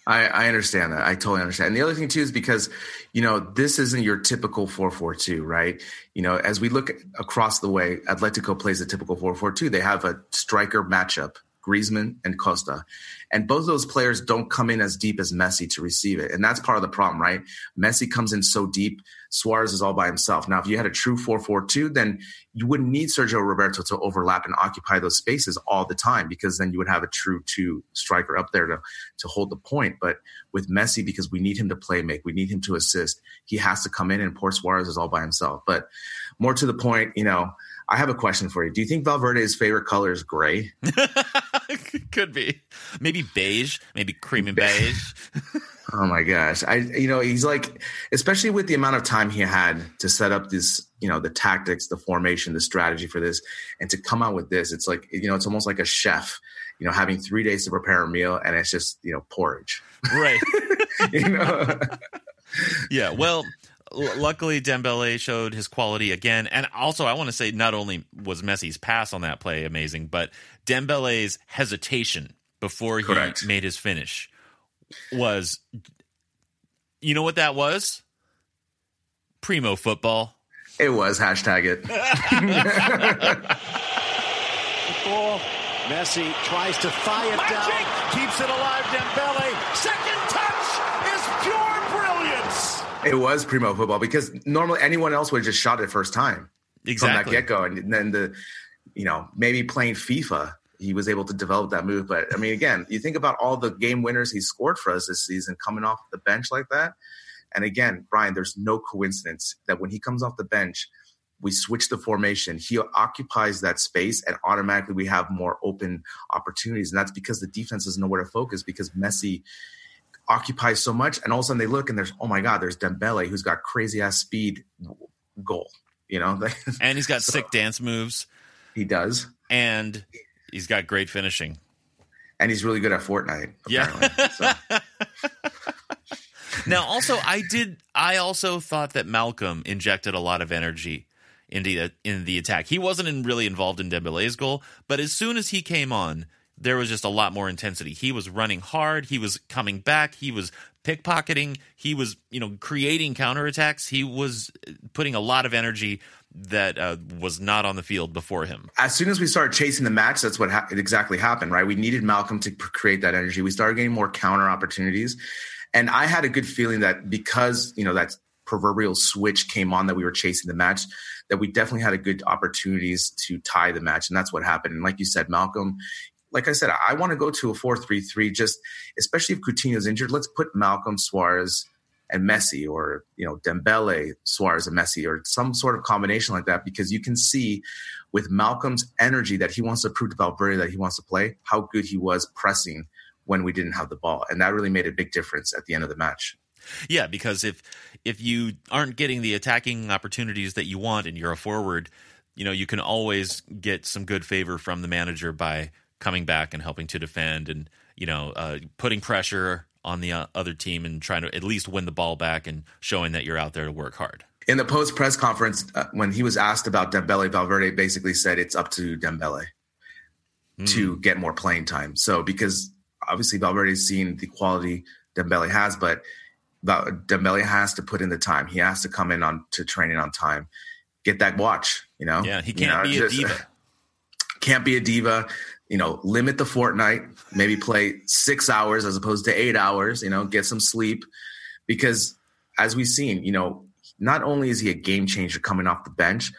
I, I, understand that. I totally understand. And the other thing too is because, you know, this isn't your typical 4-4-2, right? You know, as we look across the way, Atletico plays a typical 4-4-2. They have a striker matchup Griezmann and Costa. And both of those players don't come in as deep as Messi to receive it. And that's part of the problem, right? Messi comes in so deep. Suarez is all by himself. Now, if you had a true 4 4 2, then you wouldn't need Sergio Roberto to overlap and occupy those spaces all the time because then you would have a true two striker up there to, to hold the point. But with Messi, because we need him to play make, we need him to assist, he has to come in and poor Suarez is all by himself. But more to the point, you know, I have a question for you. Do you think Valverde's favorite color is gray? Could be. Maybe beige, maybe cream and beige. oh my gosh. I you know, he's like especially with the amount of time he had to set up this, you know, the tactics, the formation, the strategy for this and to come out with this, it's like, you know, it's almost like a chef, you know, having 3 days to prepare a meal and it's just, you know, porridge. Right. you know. yeah, well, luckily Dembele showed his quality again, and also I want to say not only was Messi's pass on that play amazing, but Dembele's hesitation before Correct. he made his finish was. You know what that was? Primo football. It was hashtag it. ball. Messi tries to fire it Magic! down, keeps it alive. Dembele, second It was primo football because normally anyone else would have just shot it first time. exactly. from that get go, and then the you know maybe playing FIFA he was able to develop that move. But I mean, again, you think about all the game winners he scored for us this season coming off the bench like that. And again, Brien, there's no coincidence that when he comes off the bench, we switch the formation. He occupies that space, and automatically we have more open opportunities. And that's because the defense doesn't know where to focus because Messi occupies so much. And all of a sudden they look and there's, oh my God, there's Dembele who's got crazy ass speed goal, you know? and he's got so, sick dance moves. He does. And he's got great finishing. And he's really good at Fortnite. Yeah. So. now, also, I did. I also thought that Malcom injected a lot of energy into the, in the attack. He wasn't in, really involved in Dembele's goal, but as soon as he came on, there was just a lot more intensity. He was running hard. He was coming back. He was pickpocketing. He was, you know, creating counterattacks. He was putting a lot of energy that uh, was not on the field before him. As soon as we started chasing the match, that's what ha- exactly happened, right? We needed Malcom to create that energy. We started getting more counter opportunities. And I had a good feeling that because, you know, that proverbial switch came on that we were chasing the match, that we definitely had a good opportunities to tie the match. And that's what happened. And like you said, Malcom, like I said, I want to go to a 4 3 3, just especially if Coutinho's injured. Let's put Malcom Suarez and Messi or, you know, Dembele, Suarez and Messi or some sort of combination like that because you can see with Malcom's energy that he wants to prove to Valverde that he wants to play, how good he was pressing when we didn't have the ball. And that really made a big difference at the end of the match. Yeah, because if if you aren't getting the attacking opportunities that you want and you're a forward, you know, you can always get some good favor from the manager by coming back and helping to defend and you know uh, putting pressure on the uh, other team and trying to at least win the ball back and showing that you're out there to work hard. In the post press conference, uh, when he was asked about Dembele, Valverde basically said it's up to Dembele mm. to get more playing time. So because obviously Valverde's seen the quality Dembele has, but Dembele has to put in the time. He has to come in on to training on time, get that watch. You know, yeah, he can't you know, be just, a diva. Can't be a diva you know, limit the Fortnite, maybe play six hours as opposed to eight hours, you know, get some sleep. Because as we've seen, you know, not only is he a game changer coming off the bench,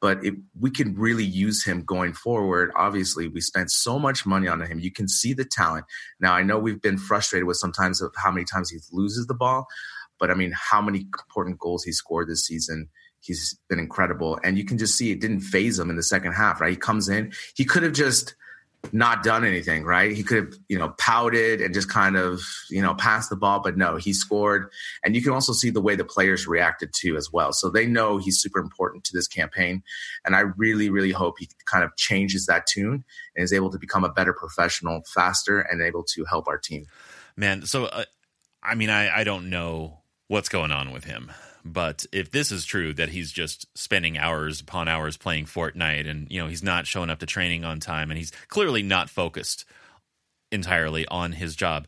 but we can really use him going forward. Obviously, we spent so much money on him. You can see the talent. Now, I know we've been frustrated with sometimes of how many times he loses the ball, but I mean, how many important goals he scored this season. He's been incredible. And you can just see it didn't phase him in the second half, right? He comes in, he could have just – not done anything, right? He could have, you know, pouted and just kind of, you know, passed the ball, but no, he scored. And you can also see the way the players reacted to as well. So they know he's super important to this campaign. And I really, really hope he kind of changes that tune and is able to become a better professional faster and able to help our team. Man, so uh, I mean, I, I don't know what's going on with him. But if this is true that he's just spending hours upon hours playing Fortnite and you know he's not showing up to training on time and he's clearly not focused entirely on his job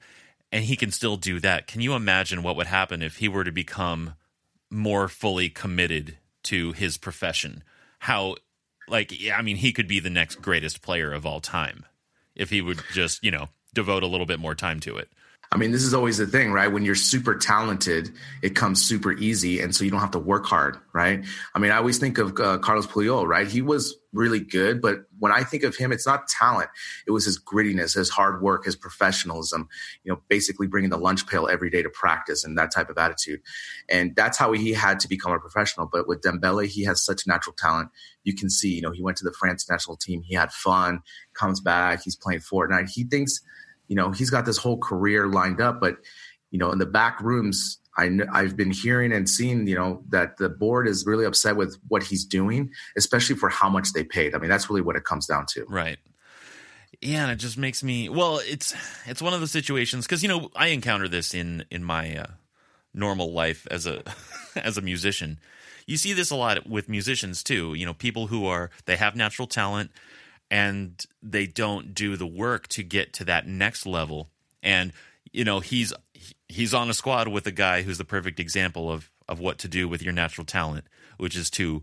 and he can still do that. Can you imagine what would happen if he were to become more fully committed to his profession? How like I mean he could be the next greatest player of all time if he would just, you know, devote a little bit more time to it. I mean, this is always the thing, right? When you're super talented, it comes super easy, and so you don't have to work hard, right? I mean, I always think of uh, Carlos Puyol, right? He was really good, but when I think of him, it's not talent; it was his grittiness, his hard work, his professionalism. You know, basically bringing the lunch pail every day to practice and that type of attitude, and that's how he had to become a professional. But with Dembele, he has such natural talent. You can see, you know, he went to the France national team, he had fun, comes back, he's playing Fortnite. He thinks you know, he's got this whole career lined up, but you know, in the back rooms, I I've been hearing and seeing, you know, that the board is really upset with what he's doing, especially for how much they paid. I mean, that's really what it comes down to. Right. Yeah, and it just makes me well. It's it's one of the situations because you know I encounter this in in my uh, normal life as a as a musician. You see this a lot with musicians too. You know, people who are they have natural talent and they don't do the work to get to that next level. And you know, he's he's on a squad with a guy who's the perfect example of of what to do with your natural talent, which is to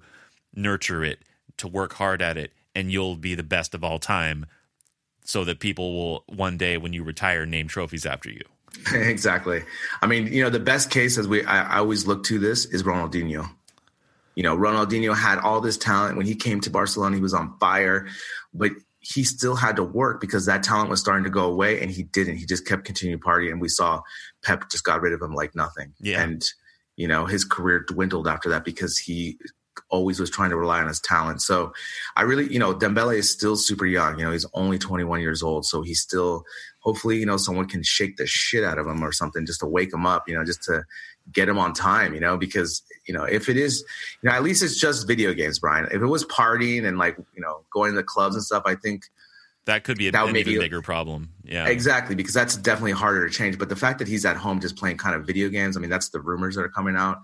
nurture it, to work hard at it, and you'll be the best of all time so that people will one day when you retire name trophies after you. exactly. I mean, you know, the best case as we I, I always look to this is Ronaldinho. You know, Ronaldinho had all this talent when he came to Barcelona. He was on fire, but he still had to work because that talent was starting to go away, and he didn't. He just kept continuing partying, and we saw Pep just got rid of him like nothing. Yeah. And you know, his career dwindled after that because he always was trying to rely on his talent. So I really, you know, Dembele is still super young. You know, he's only 21 years old. So he's still, hopefully, you know, someone can shake the shit out of him or something just to wake him up, you know, just to get him on time, you know, because, you know, if it is, you know, at least it's just video games, Brien. If it was partying and like, you know, going to the clubs and stuff, I think That could be a, That would an even bigger problem. Yeah. Exactly, because that's definitely harder to change. But the fact that he's at home just playing kind of video games, I mean, that's the rumors that are coming out,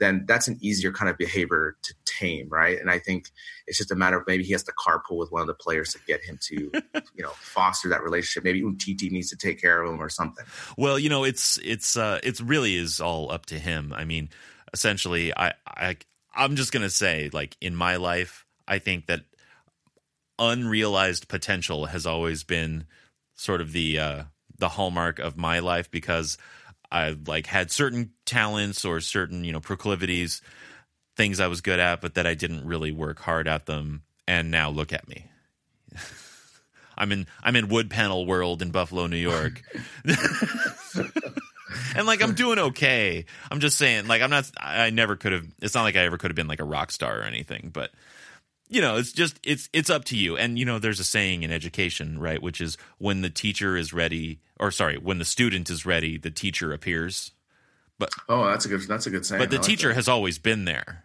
then that's an easier kind of behavior to tame, right? And I think it's just a matter of maybe he has to carpool with one of the players to get him to, you know, foster that relationship. Maybe Umtiti needs to take care of him or something. Well, you know, it's it's uh it's really is all up to him. I mean, essentially I I I'm just going to say like in my life, I think that unrealized potential has always been sort of the uh the hallmark of my life because I like had certain talents or certain, you know, proclivities, things I was good at but that I didn't really work hard at them and now look at me. I'm in I'm in wood panel world in Buffalo, New York. and like I'm doing okay. I'm just saying, like I'm not. I never could have. It's not like I ever could have been like a rock star or anything. But you know, it's just it's it's up to you. And you know, there's a saying in education, right, which is when the teacher is ready, or sorry, when the student is ready, the teacher appears. But Oh, that's a good. That's a good saying. But the like teacher that. has always been there.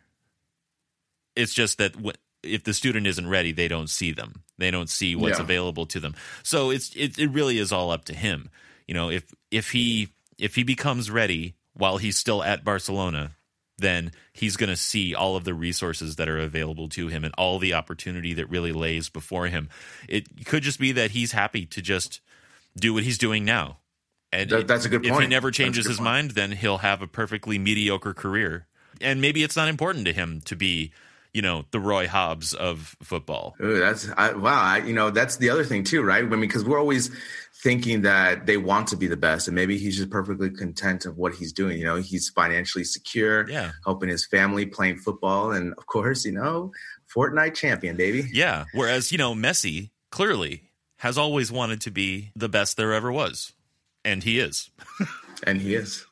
It's just that wh- if the student isn't ready, they don't see them. They don't see what's Yeah. available to them. So it's it, it really is all up to him. You know, if if he if he becomes ready while he's still at Barcelona, then he's going to see all of the resources that are available to him and all the opportunity that really lays before him. It could just be that he's happy to just do what he's doing now. And That- that's a good If he never changes his point. mind, then he'll have a perfectly mediocre career. And maybe it's not important to him to be, you know, the Roy Hobbs of football. Ooh, that's I, wow. I, you know, that's the other thing too, right? I mean, because we're always thinking that they want to be the best, and maybe he's just perfectly content of what he's doing. You know, he's financially secure, Yeah. helping his family, playing football, and of course, you know, Fortnite champion, baby. Yeah. Whereas, you know, Messi clearly has always wanted to be the best there ever was. And he is. And he is,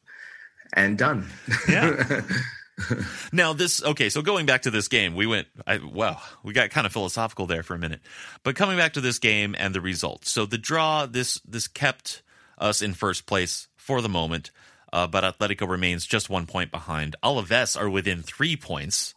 and done. Yeah. now this okay, so going back to this game, we went I wow, we got kind of philosophical there for a minute. But coming back to this game and the results. So the draw this this kept us in first place for the moment. Uh, but Atletico remains just one point behind. Alaves are within three points.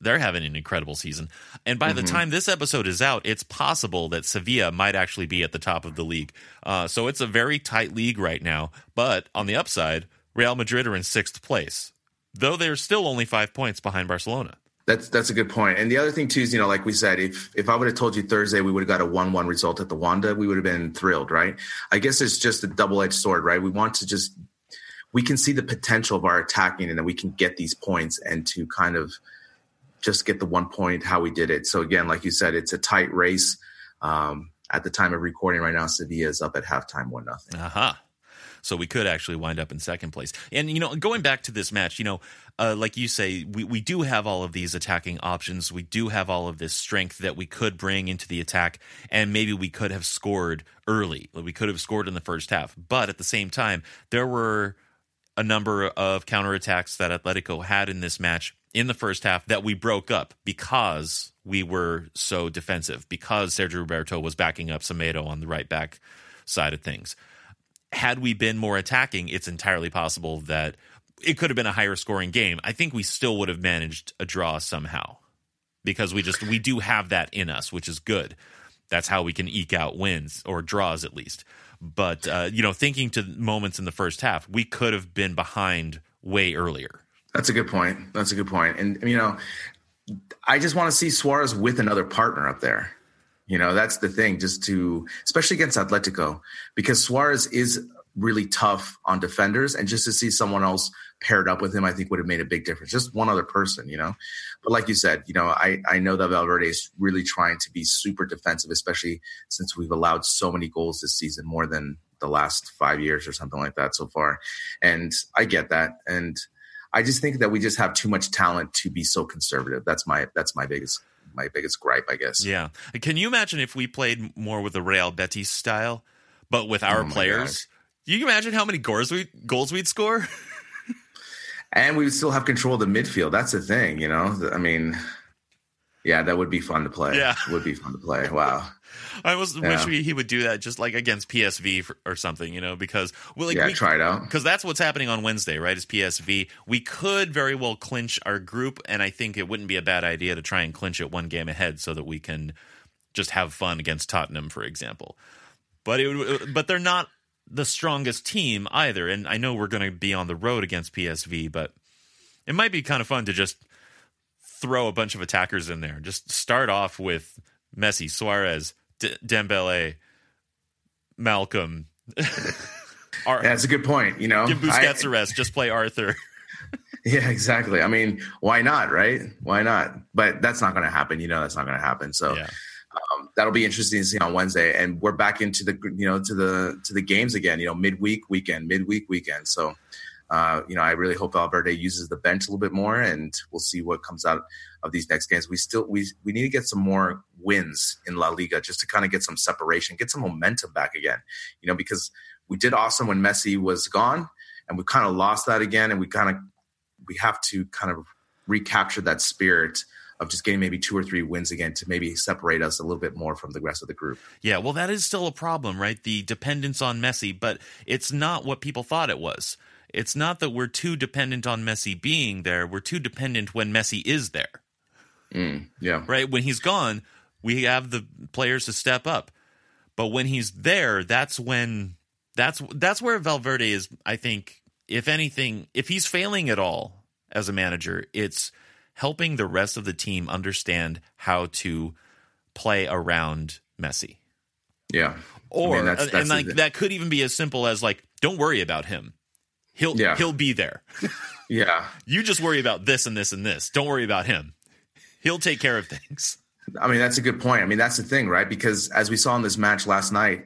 They're having an incredible season. And by the time this episode is out, it's possible that Sevilla might actually be at the top of the league. Uh, so it's a very tight league right now. But on the upside, Real Madrid are in sixth place, though they're still only five points behind Barcelona. That's that's a good point. And the other thing too is, you know, like we said, if if I would have told you Thursday we would have got a one-one result at the Wanda, we would have been thrilled, right? I guess it's just a double-edged sword, right? We want to just we can see the potential of our attacking, and then we can get these points and to kind of just get the one point how we did it. So again, like you said, it's a tight race. Um, at the time of recording right now, Sevilla is up at halftime, one nothing. Aha. So we could actually wind up in second place. And, you know, going back to this match, you know, uh, like you say, we, we do have all of these attacking options. We do have all of this strength that we could bring into the attack. And maybe we could have scored early. We could have scored in the first half. But at the same time, there were a number of counterattacks that Atletico had in this match in the first half that we broke up because we were so defensive, because Sergio Roberto was backing up Semedo on the right back side of things. Had we been more attacking, it's entirely possible that it could have been a higher scoring game. I think we still would have managed a draw somehow because we just we do have that in us, which is good. That's how we can eke out wins or draws at least. But uh, you know, thinking to moments in the first half, we could have been behind way earlier. That's a good point. That's a good point. And you know, I just want to see Suarez with another partner up there. You know, that's the thing, just to especially against Atletico, because Suarez is really tough on defenders, and just to see someone else paired up with him, I think would have made a big difference. Just one other person, you know. But like you said, you know, I I know that Valverde is really trying to be super defensive, especially since we've allowed so many goals this season, more than the last five years or something like that so far. And I get that, and I just think that we just have too much talent to be so conservative. That's my that's my biggest my biggest gripe, I guess. Yeah. Can you imagine if we played more with the Real Betis style, but with our Oh players? You imagine how many goals we goals we'd score. And we would still have control of the midfield. That's the thing, you know. I mean, yeah, that would be fun to play. Yeah. would be fun to play. Wow. I almost Yeah. wish we, he would do that just like against PSV for, or something, you know, because well, like yeah, we, try it out. because that's what's happening on Wednesday, right? Is PSV. We could very well clinch our group, and I think it wouldn't be a bad idea to try and clinch it one game ahead so that we can just have fun against Tottenham, for example. But it uh, but they're not the strongest team either, and I know we're going to be on the road against PSV, but it might be kind of fun to just throw a bunch of attackers in there. Just start off with Messi, Suarez, D- Dembele, Malcom. Ar- Yeah, that's a good point. You know, Give I- Busquets a rest. Just play Arthur. Yeah, exactly. I mean, why not, right? Why not? But that's not going to happen. You know, that's not going to happen. So Yeah. um, that'll be interesting to see on Wednesday. And we're back into the you know to the to the games again. You know, midweek weekend, midweek weekend. So. Uh, you know, I really hope Valverde uses the bench a little bit more, and we'll see what comes out of these next games. We still we we need to get some more wins in La Liga just to kind of get some separation, get some momentum back again. You know, because we did awesome when Messi was gone, and we kind of lost that again, and we kind of we have to kind of recapture that spirit of just getting maybe two or three wins again to maybe separate us a little bit more from the rest of the group. Yeah, well, that is still a problem, right? The dependence on Messi, but it's not what people thought it was. It's not that we're too dependent on Messi being there. We're too dependent when Messi is there, mm, Yeah. right? When he's gone, we have the players to step up. But when he's there, that's when that's that's where Valverde is. I think, if anything, if he's failing at all as a manager, it's helping the rest of the team understand how to play around Messi. Yeah. Or I mean, that's- and like the- that could even be as simple as like, don't worry about him. He'll Yeah. he'll be there. Yeah. You just worry about this and this and this. Don't worry about him. He'll take care of things. I mean, that's a good point. I mean, that's the thing, right? Because as we saw in this match last night,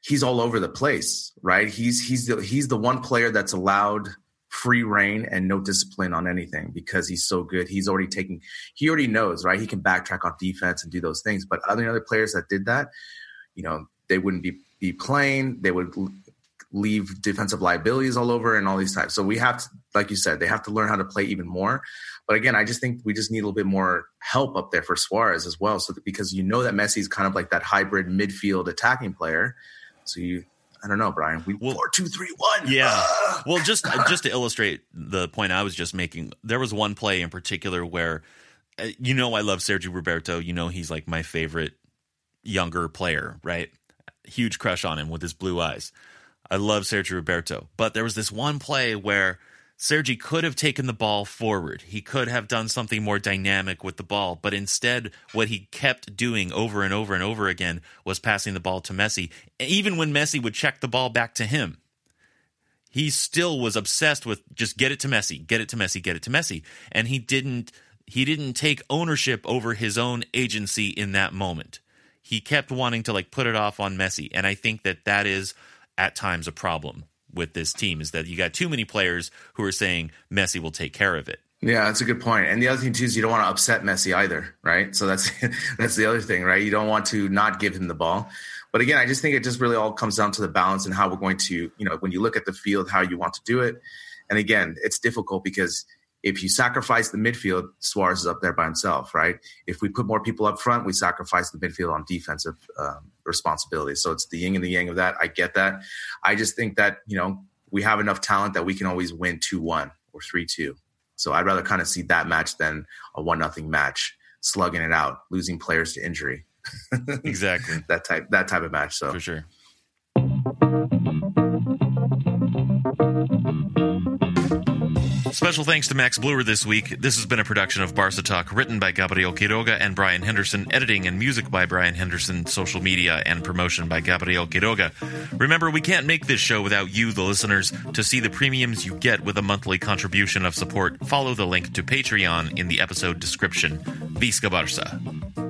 he's all over the place, right? He's he's the he's the one player that's allowed free reign and no discipline on anything because he's so good. He's already taking he already knows, right? He can backtrack on defense and do those things. But other other players that did that, you know, they wouldn't be be playing. They would leave defensive liabilities all over and all these types. So we have to, like you said, they have to learn how to play even more. But again, I just think we just need a little bit more help up there for Suarez as well. So that, because you know that Messi is kind of like that hybrid midfield attacking player. So you, I don't know, Brien. We Well- four two three one. Yeah. Ah! Well, just just to illustrate the point I was just making, there was one play in particular where, uh, you know, I love Sergio Roberto. You know, he's like my favorite younger player, right? Huge crush on him with his blue eyes. I love Sergio Roberto, but there was this one play where Sergi could have taken the ball forward. He could have done something more dynamic with the ball, but instead, what he kept doing over and over and over again was passing the ball to Messi. Even when Messi would check the ball back to him, he still was obsessed with just get it to Messi, get it to Messi, get it to Messi, and he didn't he didn't take ownership over his own agency in that moment. He kept wanting to like put it off on Messi, and I think that that is at times a problem with this team is that you got too many players who are saying Messi will take care of it. Yeah, that's a good point. And the other thing too is you don't want to upset Messi either, right? So that's that's the other thing, right? You don't want to not give him the ball. But again, I just think it just really all comes down to the balance and how we're going to, you know, when you look at the field, how you want to do it. And again, it's difficult because if you sacrifice the midfield, Suarez is up there by himself, right? If we put more people up front, we sacrifice the midfield on defensive um, responsibility. So it's the yin and the yang of that. I get that. I just think that you know we have enough talent that we can always win two one or three two. So I'd rather kind of see that match than a one nothing match, slugging it out, losing players to injury. Exactly. That type that type of match. So For sure. Special thanks to Max Bluer this week. This has been a production of Barca Talk, written by Gabriel Quiroga and Brien Henderson, editing and music by Brien Henderson, social media and promotion by Gabriel Quiroga. Remember, we can't make this show without you, the listeners. To see the premiums you get with a monthly contribution of support, follow the link to Patreon in the episode description. Visca Barca.